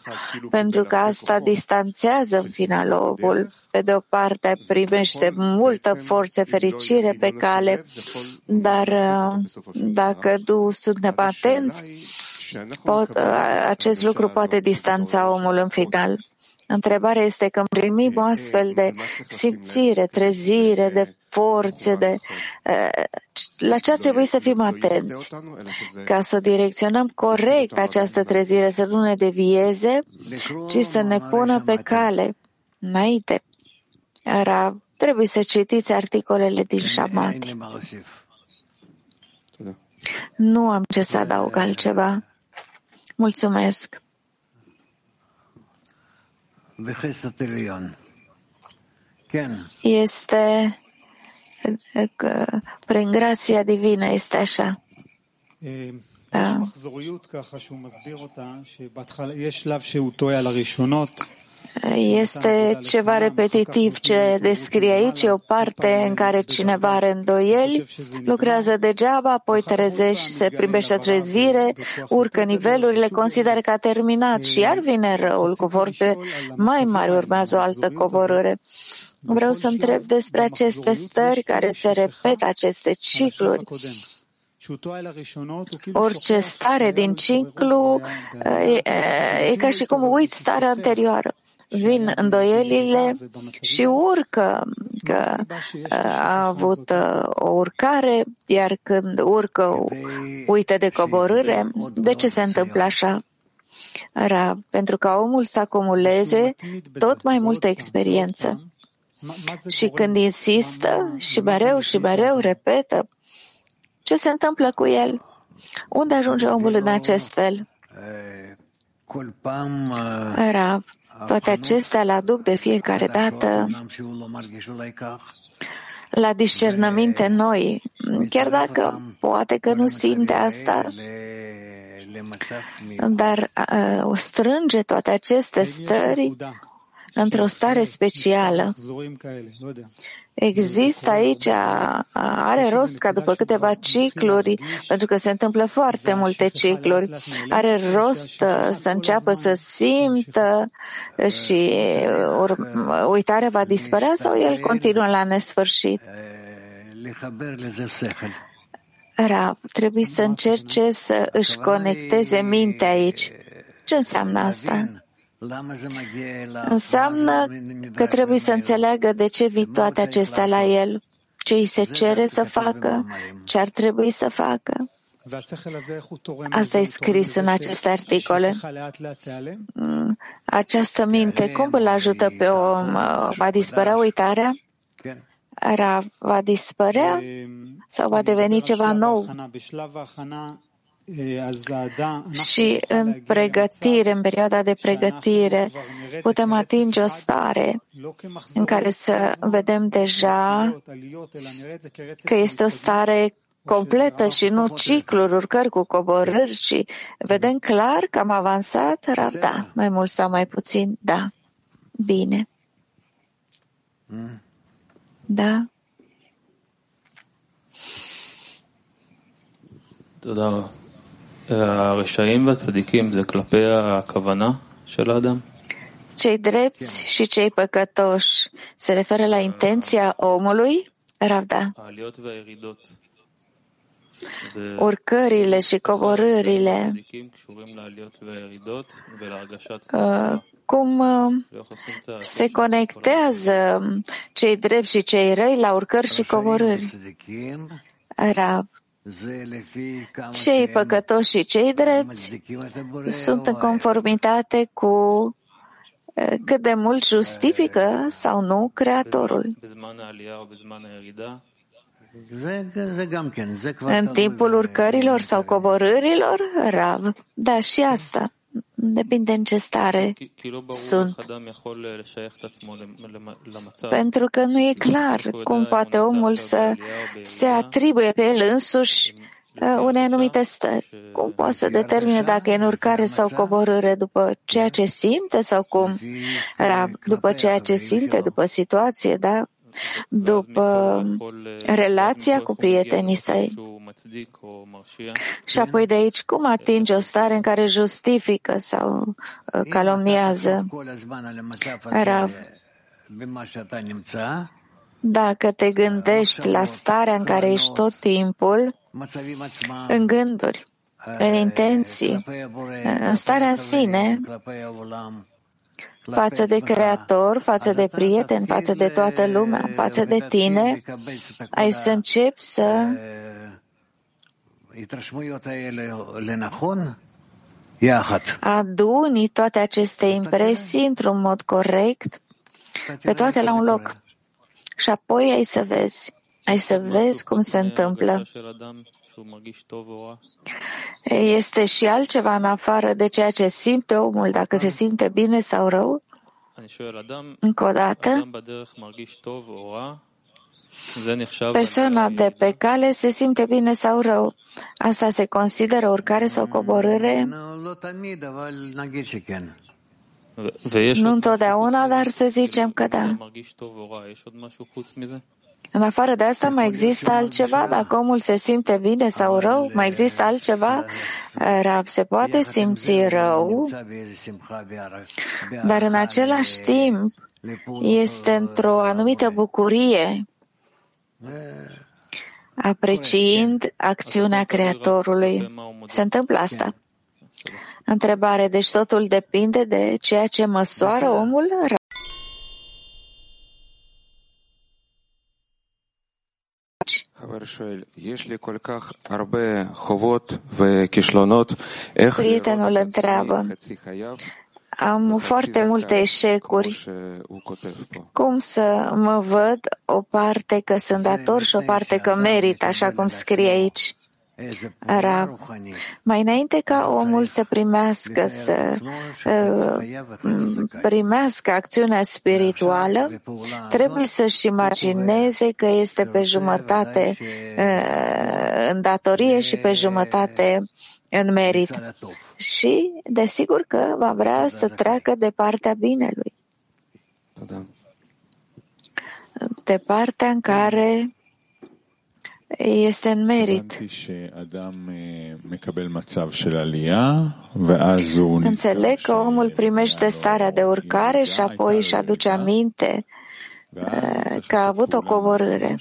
E: pentru că asta distanțează în final omul pe de o parte primește multă forță, fericire pe cale, dar uh, dacă nu suntem atenți, pot, uh, acest lucru poate distanța omul în final. Întrebarea este că primim o astfel de simțire, trezire, de forțe, de, uh, la ce ar trebui să fim atenți? ca să o direcționăm corect această trezire, să nu ne devieze, ci să ne pună pe cale înainte. Rav, trebuie să citiți articolele din Shamati. Nu am ce să adaug altceva. Mulțumesc. Este prin grația divină este așa. Da. Este ceva repetitiv ce descrie aici, e o parte în care cineva are îndoieli, lucrează degeaba, apoi trezești, se primește trezire, urcă nivelurile, consideră că a terminat și iar vine răul cu forțe mai mari, urmează o altă coborâre. Vreau să întreb despre aceste stări care se repetă, aceste cicluri. Orice stare din ciclu e, e ca și cum uiți starea anterioară vin îndoielile și urcă că a avut o urcare, iar când urcă uită de coborâre, de ce se întâmplă așa? Ra, pentru ca omul să acumuleze tot mai multă experiență. Și când insistă și mereu și mereu repetă, ce se întâmplă cu el? Unde ajunge omul în acest fel? Rav, toate acestea le aduc de fiecare dată la discernăminte noi, chiar dacă poate că nu simte asta, dar uh, strânge toate aceste stări într-o stare specială. Există aici, are rost ca după câteva cicluri, pentru că se întâmplă foarte multe cicluri, are rost uh, să înceapă să simtă și uitarea va dispărea sau el continuă la nesfârșit? Rav, trebuie să încerce să își conecteze mintea aici. Ce înseamnă asta? Înseamnă că trebuie să înțeleagă de ce vin toate acestea la el, ce îi se cere să facă, ce ar trebui să facă. Asta e scris în aceste articole. Mm, această minte, cum îl ajută pe om? Va dispărea uitarea? Va dispărea sau va deveni ceva nou? Și în pregătire, în perioada de pregătire, putem atinge o stare în care să vedem deja că este o stare completă și nu cicluri, urcări cu coborâri, și vedem clar că am avansat, da, mai mult sau mai puțin, da, bine. Da.
F: הרשעים והצדיקים זה כלפי הכוונה של האדם?
E: Cei drepți și cei păcătoși se referă la intenția omului? Ravda. Urcările și coborârile uh, cum uh, se conectează cei drepți și cei răi la urcări și coborâri. Rav. Cei păcătoși și cei drepți sunt în conformitate cu cât de mult justifică sau nu Creatorul. În timpul urcărilor sau coborârilor, Rav, da, și asta. Depinde în ce stare sunt. Pentru că nu e clar cum poate omul să se atribuie pe el însuși uh, unei anumite stări. Cum poate să determine dacă e în urcare sau coborâre după ceea ce simte sau cum? După ceea ce simte, după situație, da? După relația cu prietenii săi. Și apoi de aici, cum atinge o stare în care justifică sau uh, calomniază? Rav. Dacă te gândești la starea în care ești tot timpul, în gânduri, în intenții, în starea în sine, față de Creator, față de prieten, față de toată lumea, față de tine, ai să începi să aduni toate aceste impresii într-un mod corect, pe toate la un loc. Și apoi ai să vezi, ai să vezi cum se întâmplă. Este și altceva în afară de ceea ce simte omul, dacă se simte bine sau rău? Încă o dată, Persoana de pe cale se simte bine sau rău. Asta se consideră urcare sau coborâre? Nu întotdeauna, dar să zicem că da. În afară de asta, mai există altceva? Dacă omul se simte bine sau rău, mai există altceva? Rav se poate simți rău, dar în același timp este într-o anumită bucurie apreciind acțiunea Creatorului. Se întâmplă asta. Întrebare, deci totul depinde de ceea ce măsoară omul? Prietenul întreabă, am foarte multe eșecuri. Cum să mă văd? O parte că sunt dator și o parte că merit, așa cum scrie aici? Rav. Mai înainte ca omul să primească, să uh, primească acțiunea spirituală, trebuie să-și imagineze că este pe jumătate uh, în datorie și pe jumătate în merit și, desigur că va vrea să treacă de partea binelui. De partea în care este în merit. Înțeleg că omul primește starea de urcare și apoi își aduce aminte că a avut o coborâre.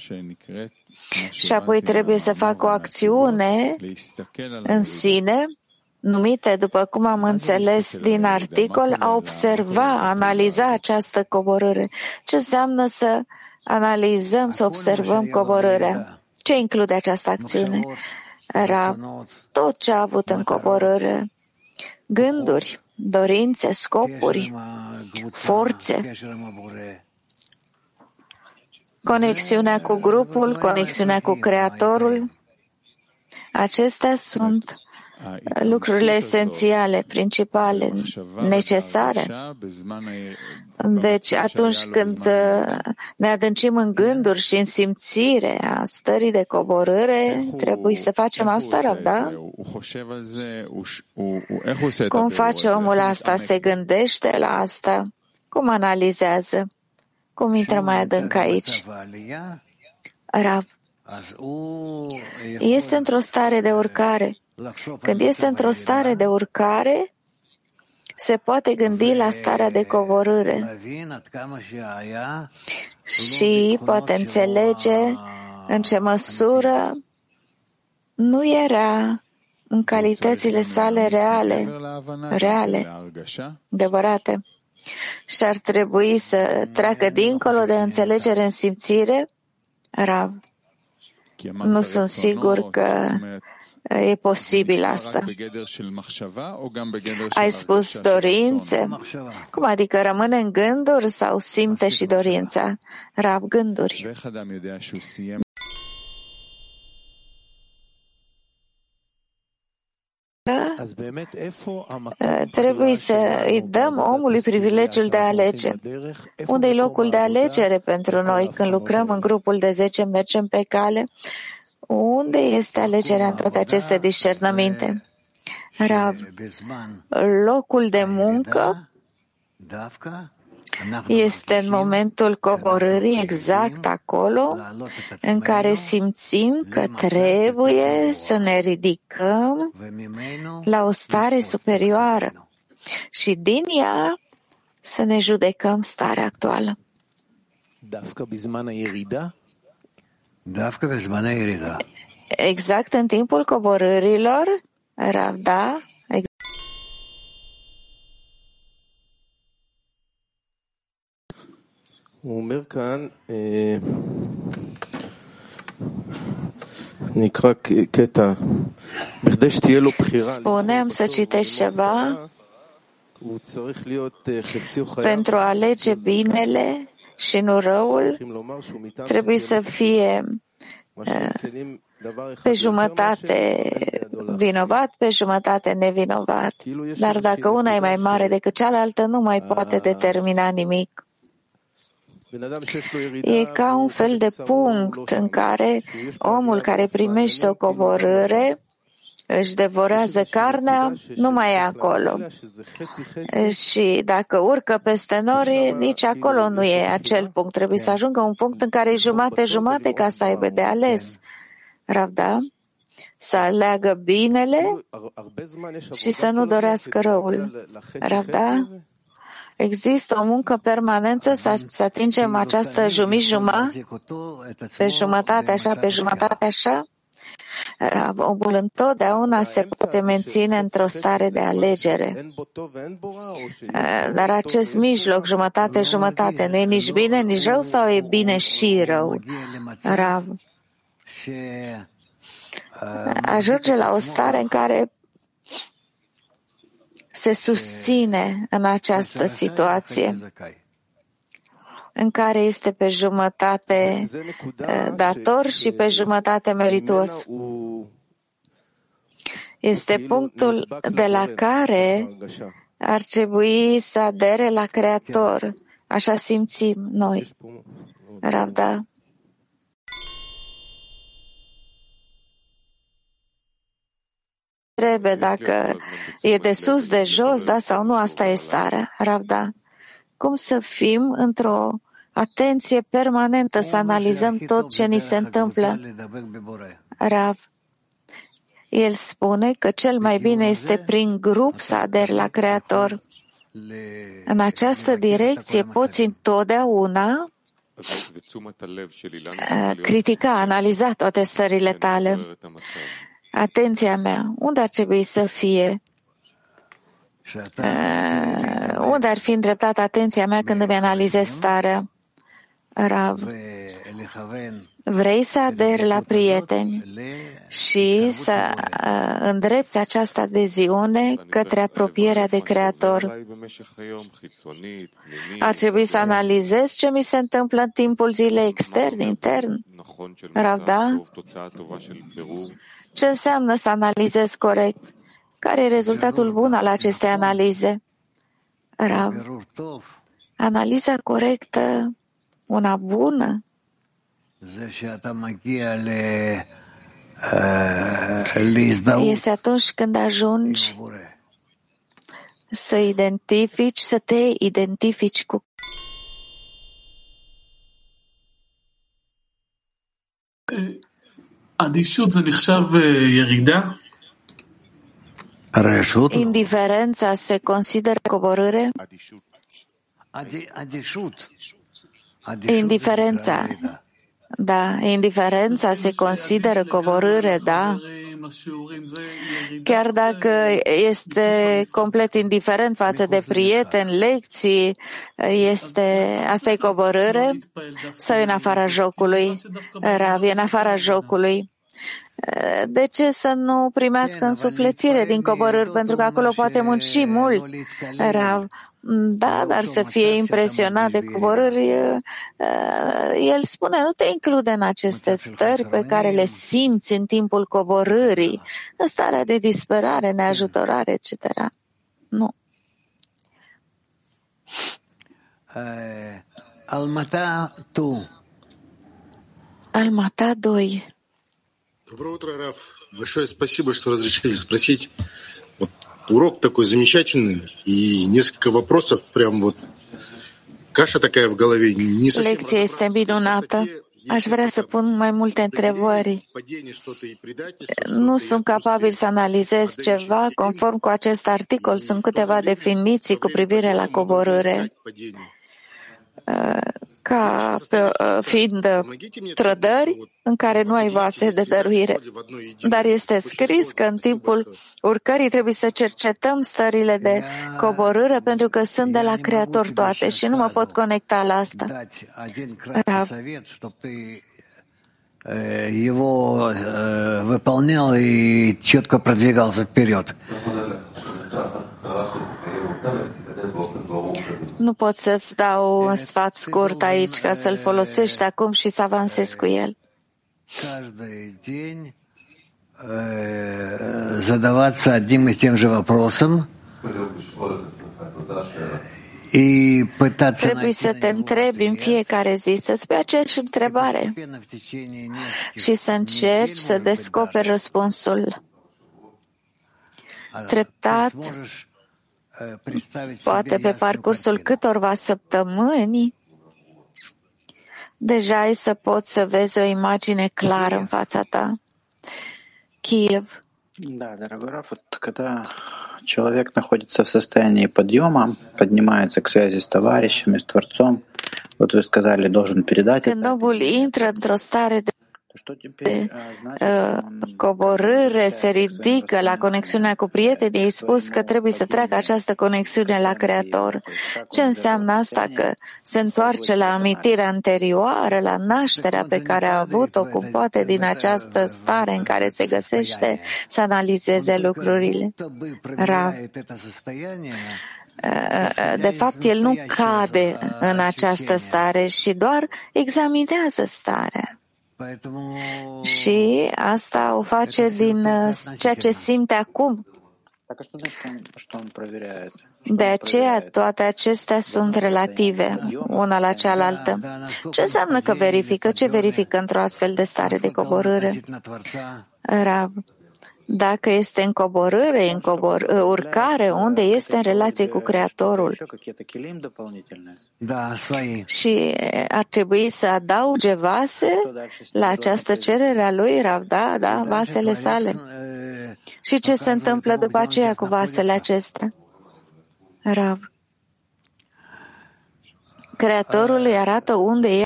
E: Și apoi trebuie să facă o acțiune în sine numite, după cum am înțeles din articol, a observa, a analiza această coborâre. Ce înseamnă să analizăm, să observăm coborârea? Ce include această acțiune? Era tot ce a avut în coborâre. Gânduri, dorințe, scopuri, forțe, conexiunea cu grupul, conexiunea cu Creatorul. Acestea sunt lucrurile esențiale, principale, necesare. Deci atunci când uh, ne adâncim în gânduri și în simțire a stării de coborâre, trebuie să facem asta, da? Cum face omul asta? Se gândește la asta? Cum analizează? Cum intră mai adânc aici? Rav. este într-o stare de urcare. Când este într-o stare de urcare, se poate gândi la starea de coborâre și poate înțelege în ce măsură nu era în calitățile sale reale, reale, adevărate. Și ar trebui să treacă dincolo de înțelegere în simțire, Rav. Nu sunt sigur că e posibil asta. Ai spus dorințe? Cum adică rămâne în gânduri sau simte și dorința? Rab gânduri. Trebuie să îi dăm omului privilegiul de a alege. Unde e locul de alegere pentru noi când lucrăm în grupul de 10, mergem pe cale? Unde este alegerea în toate aceste discernăminte? Rav, locul de muncă este în momentul coborârii exact acolo în care simțim că trebuie să ne ridicăm la o stare superioară și din ea să ne judecăm starea actuală. Exact în timpul coborârilor, Ravda,
G: הוא אומר כאן, נקרא קטע, בכדי שתהיה לו בחירה,
E: spunem să citești ceva
G: הוא צריך להיות חציו חייו,
E: pentru a alege binele și nu răul, trebuie să fie pe jumătate vinovat, pe jumătate nevinovat. Dar dacă una e mai mare decât cealaltă, nu mai poate determina nimic. E ca un fel de punct în care omul care primește o coborâre își devorează carnea, nu mai e acolo. Și dacă urcă peste nori, nici acolo nu e acel punct. Trebuie să ajungă un punct în care e jumate-jumate ca să aibă de ales. Ravda? Să aleagă binele și să nu dorească răul. Ravda? Există o muncă permanentă să, să atingem această jumătate, pe jumătate așa, pe jumătate așa? Omul întotdeauna se poate menține într-o stare de alegere. Dar acest mijloc, jumătate-jumătate, nu e nici bine, nici rău sau e bine și rău? Rav. Ajunge la o stare în care se susține în această situație în care este pe jumătate eh, dator și pe jumătate merituos. Este punctul de la care ar trebui să adere la Creator. Așa simțim noi. Ravda. Trebuie dacă e de sus, de jos, da sau nu, asta e starea. Ravda. Cum să fim într-o atenție permanentă, să analizăm tot ce ni se întâmplă. Rav. El spune că cel mai bine este prin grup să aderi la Creator. În această direcție poți întotdeauna critica, analiza toate stările tale. Atenția mea, unde ar trebui să fie? unde ar fi îndreptată atenția mea când îmi analizez starea? Rav, vrei să aderi la prieteni și să îndrepți această adeziune către apropierea de Creator. Ar trebui să analizez ce mi se întâmplă în timpul zilei extern, intern. Rav, da? Ce înseamnă să analizez corect? Care e rezultatul bun al acestei analize? Rav. Analiza corectă una bună este atunci când ajungi să identifici, să te identifici cu
H: אדישות זה נחשב ירידה?
E: Indiferența se consideră coborâre? Indiferența. Da, indiferența se consideră coborâre, da? Chiar dacă este complet indiferent față de prieteni, lecții, este, asta e coborâre? Sau e în afara jocului? Rav, e în afara jocului. De ce să nu primească însuflețire din coborâri? Pentru că acolo poate munci mult. Rav. Da, dar să fie impresionat de coborâri, el spune, nu te include în aceste stări pe care le simți în timpul coborârii, în starea de disperare, neajutorare, etc. Nu.
B: Almata tu.
E: Almata 2.
I: Доброе утро, Раф. Большое спасибо, что разрешили спросить. Вот урок такой замечательный и несколько вопросов прям вот каша такая в голове. Не совсем
E: Lecția este minunată. Aș vrea să pun mai multe întrebări. Nu sunt capabil să analizez ceva conform cu acest articol. Sunt câteva definiții cu privire la coborâre ca pe, fiind trădări în care nu ai vase de dăruire. Dar este scris că în timpul urcării trebuie să cercetăm stările de coborâre pentru că sunt de la Creator toate și nu mă pot conecta la asta. Rav.
B: его выполнял и четко продвигался вперед.
E: Nu pot să-ți dau un sfat scurt aici ca să-l folosești acum și să avansezi cu el.
B: задаваться одним и тем же вопросом и пытаться
E: Trebuie să te întrebi în fiecare zi, să-ți pui aceeași întrebare și să încerci să descoperi răspunsul. Treptat, poate pe parcursul câtorva săptămâni, deja ai să poți să vezi o imagine clară în fața ta. Kiev.
J: Да, дорогой Раф, вот когда человек находится в состоянии подъема, поднимается к связи с товарищами, с Творцом, вот вы сказали, должен передать
E: Când omul intră într-o stare de coborâre se ridică la conexiunea cu prietenii, ai spus că trebuie să treacă această conexiune la Creator. Ce înseamnă asta? Că se întoarce la amintirea anterioară, la nașterea pe care a avut-o, cum poate din această stare în care se găsește să analizeze lucrurile. Rav. De fapt, el nu cade în această stare și doar examinează starea. Și asta o face din ceea ce simte acum. De aceea toate acestea sunt relative, una la cealaltă. Ce înseamnă că verifică? Ce verifică într-o astfel de stare de coborâre? Rav. Dacă este în coborâre, în cobor, urcare, unde este în relație cu Creatorul. Și ar trebui să adauge vase la această cerere a lui, Rav, da, da, vasele sale. Și ce se întâmplă după aceea cu vasele acestea? Rav. Creatorul îi arată unde e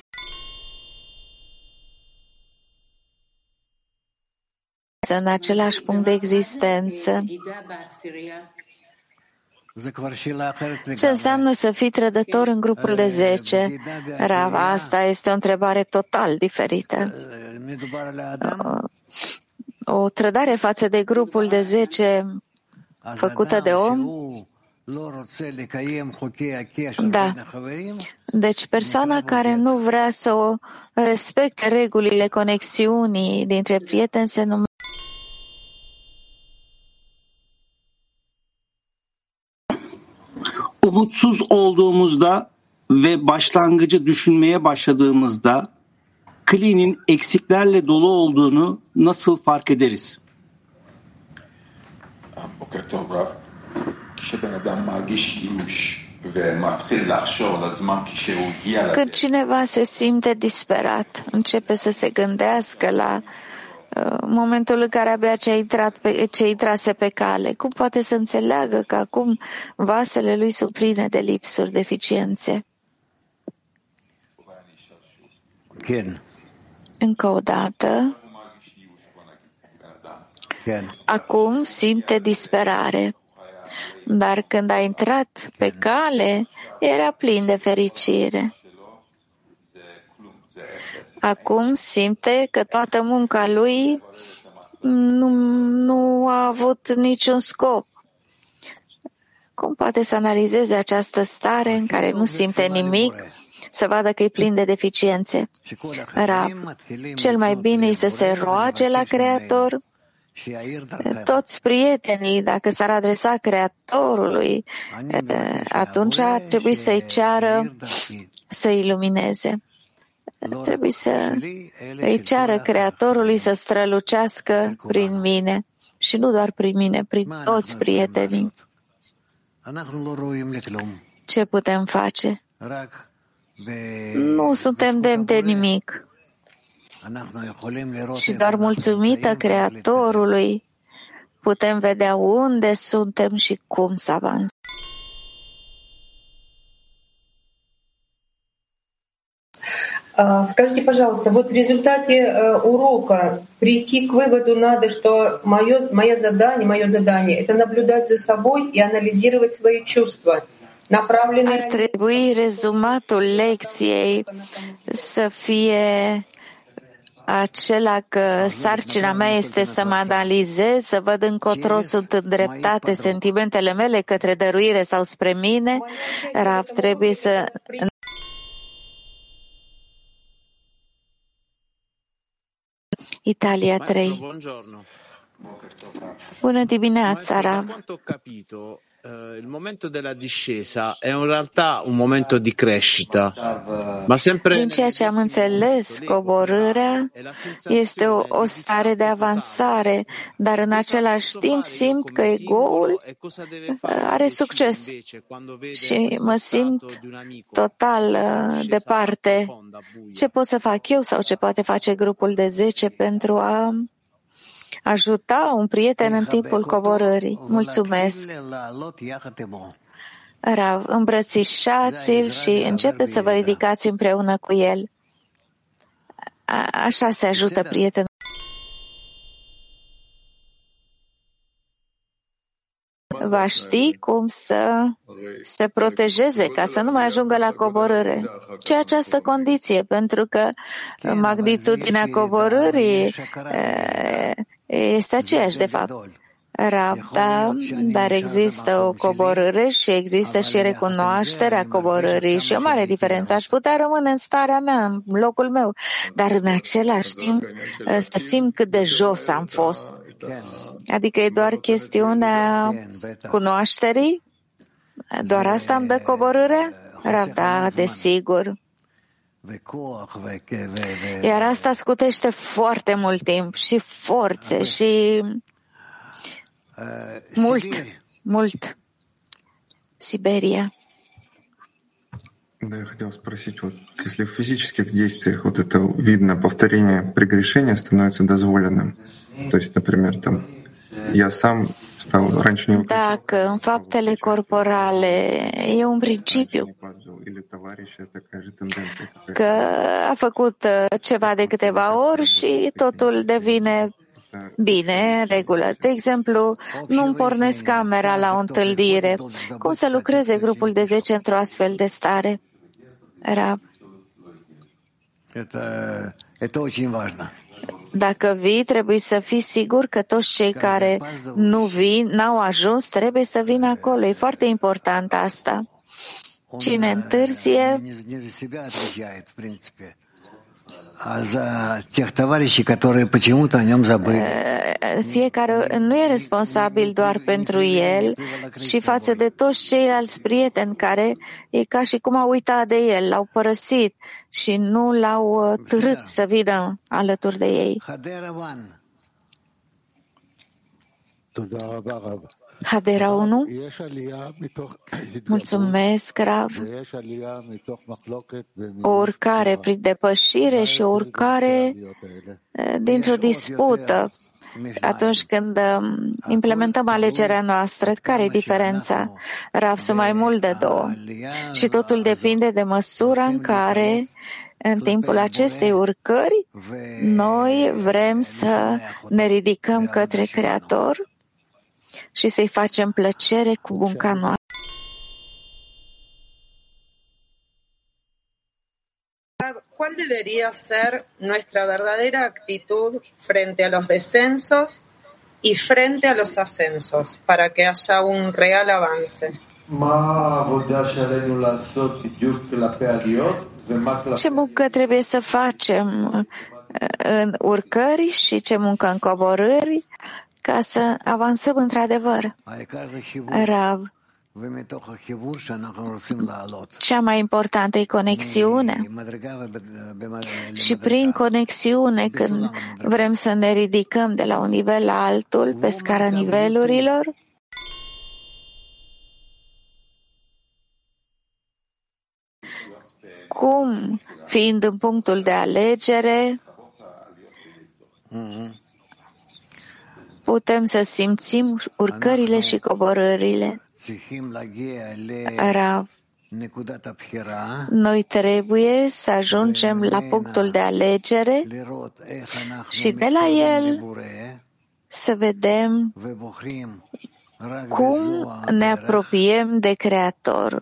E: în același punct de existență. Ce înseamnă să fii trădător în grupul de 10? Rava, asta este o întrebare total diferită. O trădare față de grupul de 10 făcută de om da. Deci persoana care nu vrea să o respecte regulile conexiunii dintre prieteni se numește
K: umutsuz olduğumuzda ve başlangıcı düşünmeye başladığımızda klinin eksiklerle dolu olduğunu nasıl fark ederiz?
E: Când cineva se simte disperat, începe să se gândească la momentul în care abia ce, a intrat pe, ce intrase pe cale. Cum poate să înțeleagă că acum vasele lui sunt pline de lipsuri, deficiențe?
L: Ken.
E: Încă o dată. Acum simte disperare. Dar când a intrat pe cale, era plin de fericire. Acum simte că toată munca lui nu, nu a avut niciun scop. Cum poate să analizeze această stare în care nu simte nimic, să vadă că e plin de deficiențe? Rav, cel mai bine e să se roage la Creator toți prietenii, dacă s-ar adresa Creatorului, atunci ar trebui să-i ceară să ilumineze. Trebuie să îi ceară Creatorului să strălucească prin mine și nu doar prin mine, prin toți prietenii. Ce putem face? Nu suntem demn de nimic. Și doar mulțumită Creatorului putem vedea unde suntem și cum să avansăm.
M: Скажите, пожалуйста, вот в результате урока прийти к выводу надо, что мое, мое задание, мое задание — это наблюдать за собой и анализировать свои чувства.
E: Ar trebui rezumatul lecției să fie acela că sarcina mea este să mă analizez, să văd încotro sunt îndreptate sentimentele mele către dăruire sau spre mine, Rav trebuie să Italia 3. Bună dimineața, Rav.
N: Il momento della discesa è in realtà un momento di crescita, ma sempre
E: Din ceea ce am înțeles, coborârea este o, o stare de avansare, dar în același timp simt că egoul are succes și mă simt total departe. Ce pot să fac eu sau ce poate face grupul de 10 pentru a ajuta un prieten în timpul coborârii. Mulțumesc! Rav, îmbrățișați-l și începeți să vă ridicați împreună cu el. A, așa se ajută prietenul. va ști cum să se protejeze ca să nu mai ajungă la coborâre. Ce această condiție? Pentru că magnitudinea coborârii este aceeași, de fapt. Rabda, dar există o coborâre și există și recunoașterea coborârii și o mare diferență. Aș putea rămâne în starea mea, în locul meu, dar în același timp să simt cât de jos am fost. Adică e doar chestiunea cunoașterii? Doar asta îmi dă coborâre? Rabda, desigur. Iar asta scutește foarte mult timp și forțe și mult, mult. Siberia.
O: Да, я хотел спросить, вот если в физических действиях вот это видно, повторение прегрешения становится дозволенным, то есть, например, там я сам stau раньше не
E: Dacă în faptele corporale e un principiu că a făcut ceva de câteva ori și totul devine bine, în regulă. De exemplu, nu îmi pornesc camera la o întâlnire. Cum să lucreze grupul de 10 într-o astfel de stare? Rab. Dacă vii, trebuie să fii sigur că toți cei care nu vin, n-au ajuns, trebuie să vină acolo. E foarte important asta. Cine întârzie, fiecare nu e responsabil doar pentru el, ci față de toți ceilalți prieteni care e ca și cum au uitat de el, l-au părăsit și nu l-au târât să vină alături de ei. Hadera 1. Mulțumesc, Rav. O urcare prin depășire și o urcare eh, dintr-o dispută. Atunci când um, implementăm alegerea noastră, care e diferența? Rav, sunt mai mult de două. Și totul depinde de măsura în care în timpul acestei urcări, noi vrem să ne ridicăm către Creator și să-i facem plăcere cu munca noastră.
P: ¿Cuál debería ser nuestra verdadera actitud frente a los descensos y frente a los ascensos para que haya un real avance?
E: Ce muncă trebuie să facem în urcări și ce muncă în coborâri ca să avansăm într-adevăr. Rav, cea mai importantă e conexiune. Și prin conexiune, când vrem să ne ridicăm de la un nivel la altul, pe scara nivelurilor, cum, fiind în punctul de alegere, putem să simțim urcările și coborârile. Rav, noi trebuie să ajungem la punctul de alegere și de la el să vedem cum ne apropiem de Creator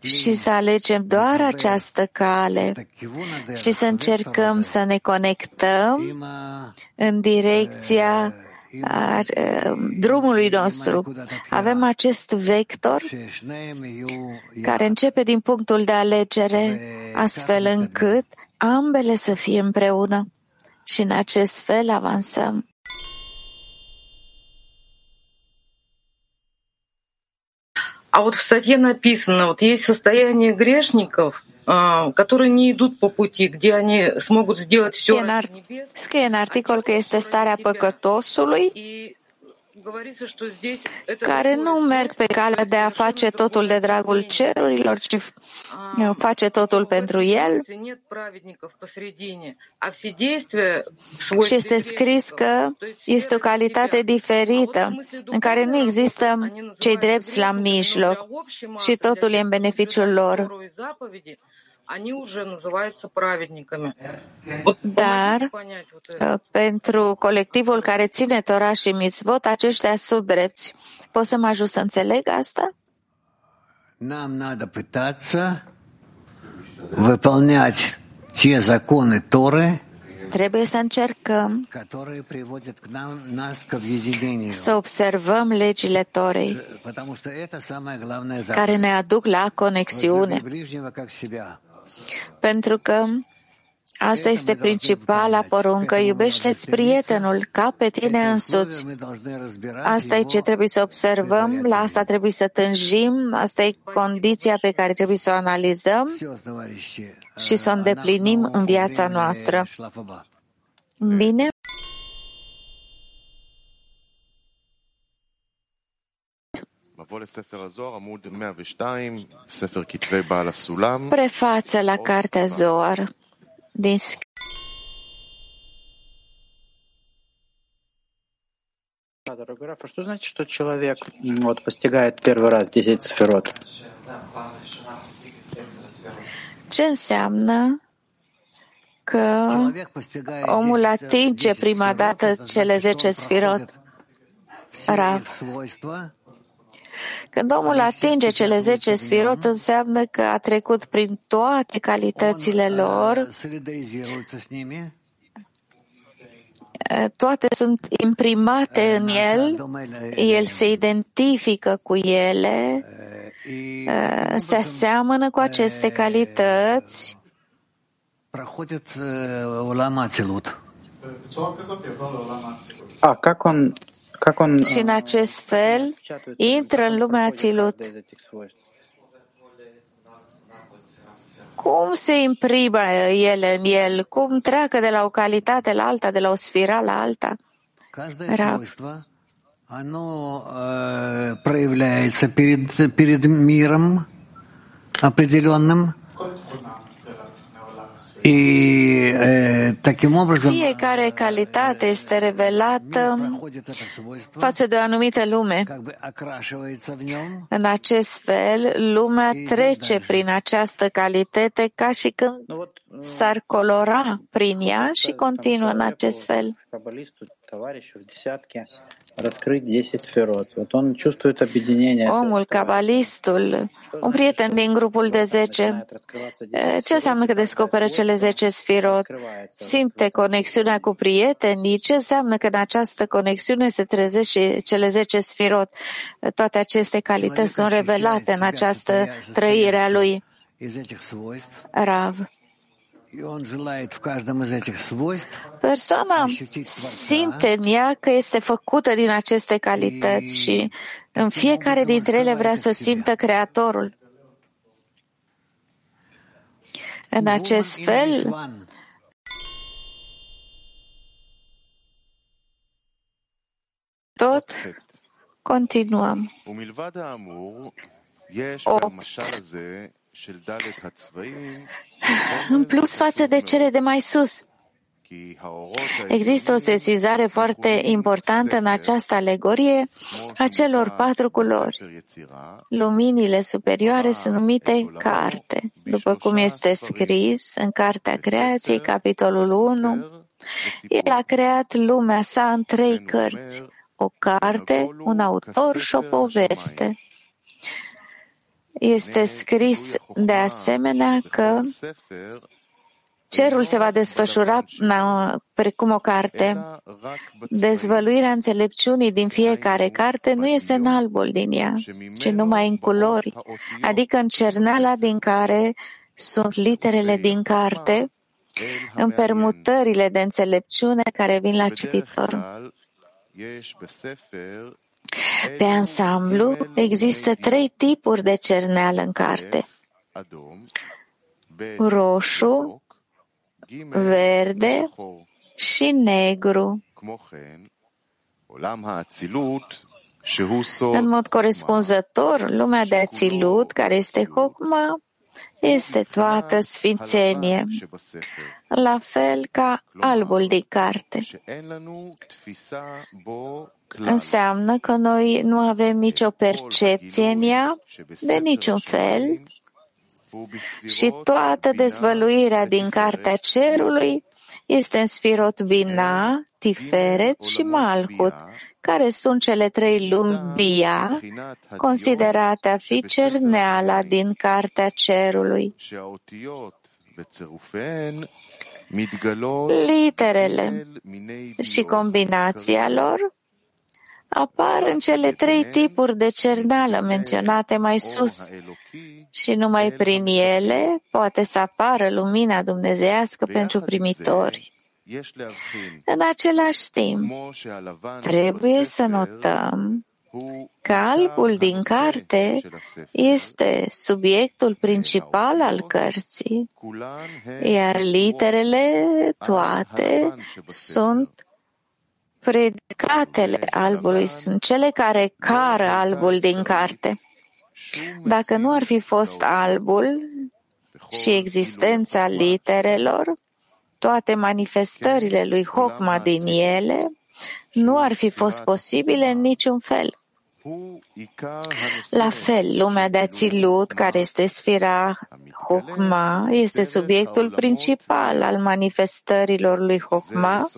E: și să alegem doar această cale. Și să încercăm să ne conectăm în direcția a drumului nostru. Avem acest vector care începe din punctul de alegere, astfel încât ambele să fie împreună. Și în acest fel avansăm.
Q: А вот в статье написано, вот есть состояние грешников, которые не идут по пути, где они смогут сделать все
E: Scrie în articol că este starea păcătosului care nu merg pe calea de a face totul de dragul cerurilor, ci face totul pentru el. Și este scris că este o calitate diferită, în care nu există cei drepți la mijloc și totul e în beneficiul lor. Dar pentru colectivul care ține Torah și mitzvot, aceștia sunt drepți. Poți să mă ajut să înțeleg asta?
L: Нам надо пытаться выполнять те законы Торы,
E: Trebuie să încercăm să observăm legile Torei, care ne aduc la conexiune. Pentru că Asta este principala poruncă. Iubește-ți prietenul ca pe tine însuți. Asta e ce trebuie să observăm, la asta trebuie să tânjim, asta e condiția pe care trebuie să o analizăm și să o îndeplinim în viața noastră. Bine? Prefață la Cartea Zoar din
J: Что значит, что человек вот, постигает первый раз 10 сферот?
E: Ce înseamnă că omul atinge prima dată cele 10 sfirot? Rav. Când omul atinge cele 10 sfirot, înseamnă că a trecut prin toate calitățile lor, toate sunt imprimate în el, el se identifică cu ele, se aseamănă cu aceste calități
J: А как он как он
E: și în acest fel intră în lumea Ațilut. Cum se imprimă ele în el? Cum treacă de la o calitate la alta, de la o sfera la alta? Rav.
L: Оно э, проявляется перед, перед миром определенным,
E: fiecare calitate este revelată față de o anumită lume. În acest fel, lumea trece prin această calitate ca și când s-ar colora prin ea și continuă în acest fel. Omul, cabalistul, un prieten din grupul de zece, ce înseamnă că descoperă cele zece sfirot? Simte conexiunea cu prietenii? Ce înseamnă că în această conexiune se trezește cele zece sfirot? Toate aceste calități sunt revelate în această trăire a lui. Rav. Persoana simte în ea că este făcută din aceste calități și în fiecare dintre ele vrea să simtă Creatorul. În acest fel, tot continuăm. 8. În plus față de cele de mai sus, Există o sesizare foarte importantă în această alegorie a celor patru culori. Luminile superioare sunt numite carte, după cum este scris în Cartea Creației, capitolul 1. El a creat lumea sa în trei cărți, o carte, un autor și o poveste. Este scris de asemenea că cerul se va desfășura precum o carte. Dezvăluirea înțelepciunii din fiecare carte nu este în albul din ea, ci numai în culori, adică în cerneala din care sunt literele din carte, în permutările de înțelepciune care vin la cititor. Pe ansamblu, există trei tipuri de cerneală în carte. Roșu, verde și negru. În mod corespunzător, lumea de ațilut, care este Hokma, este toată sfințenie, la fel ca albul din carte. Înseamnă că noi nu avem nicio percepție în ea, de niciun fel, și toată dezvăluirea din Cartea Cerului este în Sfirot Bina, Tiferet și Malhut, care sunt cele trei lumi Bia, considerate a fi cerneala din Cartea Cerului. Literele și combinația lor apar în cele trei tipuri de cerneală menționate mai sus. Și numai prin ele poate să apară lumina dumnezească pentru primitori. În același timp, trebuie să notăm că albul din carte este subiectul principal al cărții, iar literele toate sunt predicatele albului, sunt cele care cară albul din carte. Dacă nu ar fi fost albul și existența literelor, toate manifestările lui Hokma din ele nu ar fi fost posibile în niciun fel. La fel, lumea de Ațilut, care este sfira Hokma, este subiectul principal al manifestărilor lui Hokma,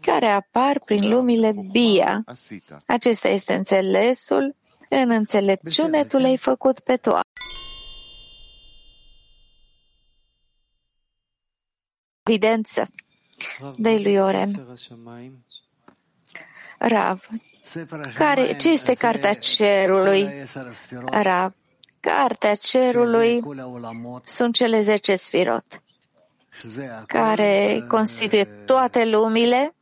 E: care apar prin lumile Bia. Acesta este înțelesul în înțelepciune tu le-ai făcut pe toate. Evidență de lui Oren. Rav. Care, ce este Cartea Cerului? Rav. Cartea Cerului sunt cele zece sfirot, care constituie toate lumile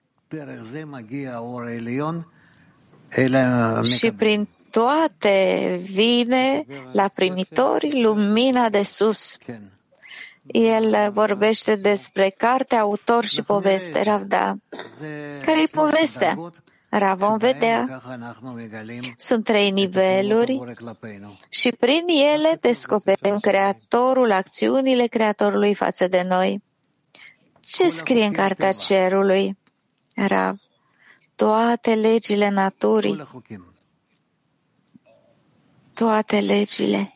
E: și prin toate vine la primitori lumina de sus. El vorbește despre carte, autor și poveste, Ravda. Care-i povestea? Ra vom vedea. Sunt trei niveluri și prin ele descoperim Creatorul, acțiunile Creatorului față de noi. Ce scrie în Cartea Cerului? Rav, toate legile naturii, toate legile.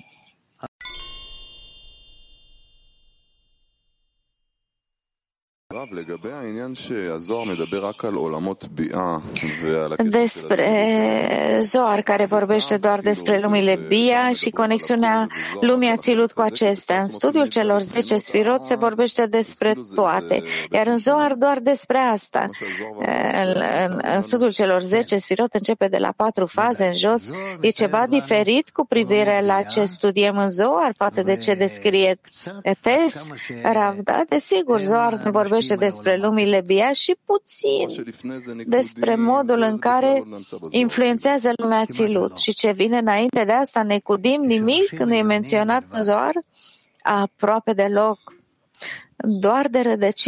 E: Despre Zoar, care vorbește doar despre lumile Bia și conexiunea lumii Ațilut cu acestea. În studiul celor 10 sfirot se vorbește despre toate, iar în Zoar doar despre asta. În, în, în studiul celor 10 sfirot începe de la patru faze în jos. E ceva diferit cu privire la ce studiem în Zoar față de ce descrie Tes? Ravda, desigur, Zoar vorbește vorbește despre lumile bia și puțin despre modul în care influențează lumea țilut. Și ce vine înainte de asta, ne cudim nimic, nu e menționat în Zoar? Aproape deloc. Doar de rădăcini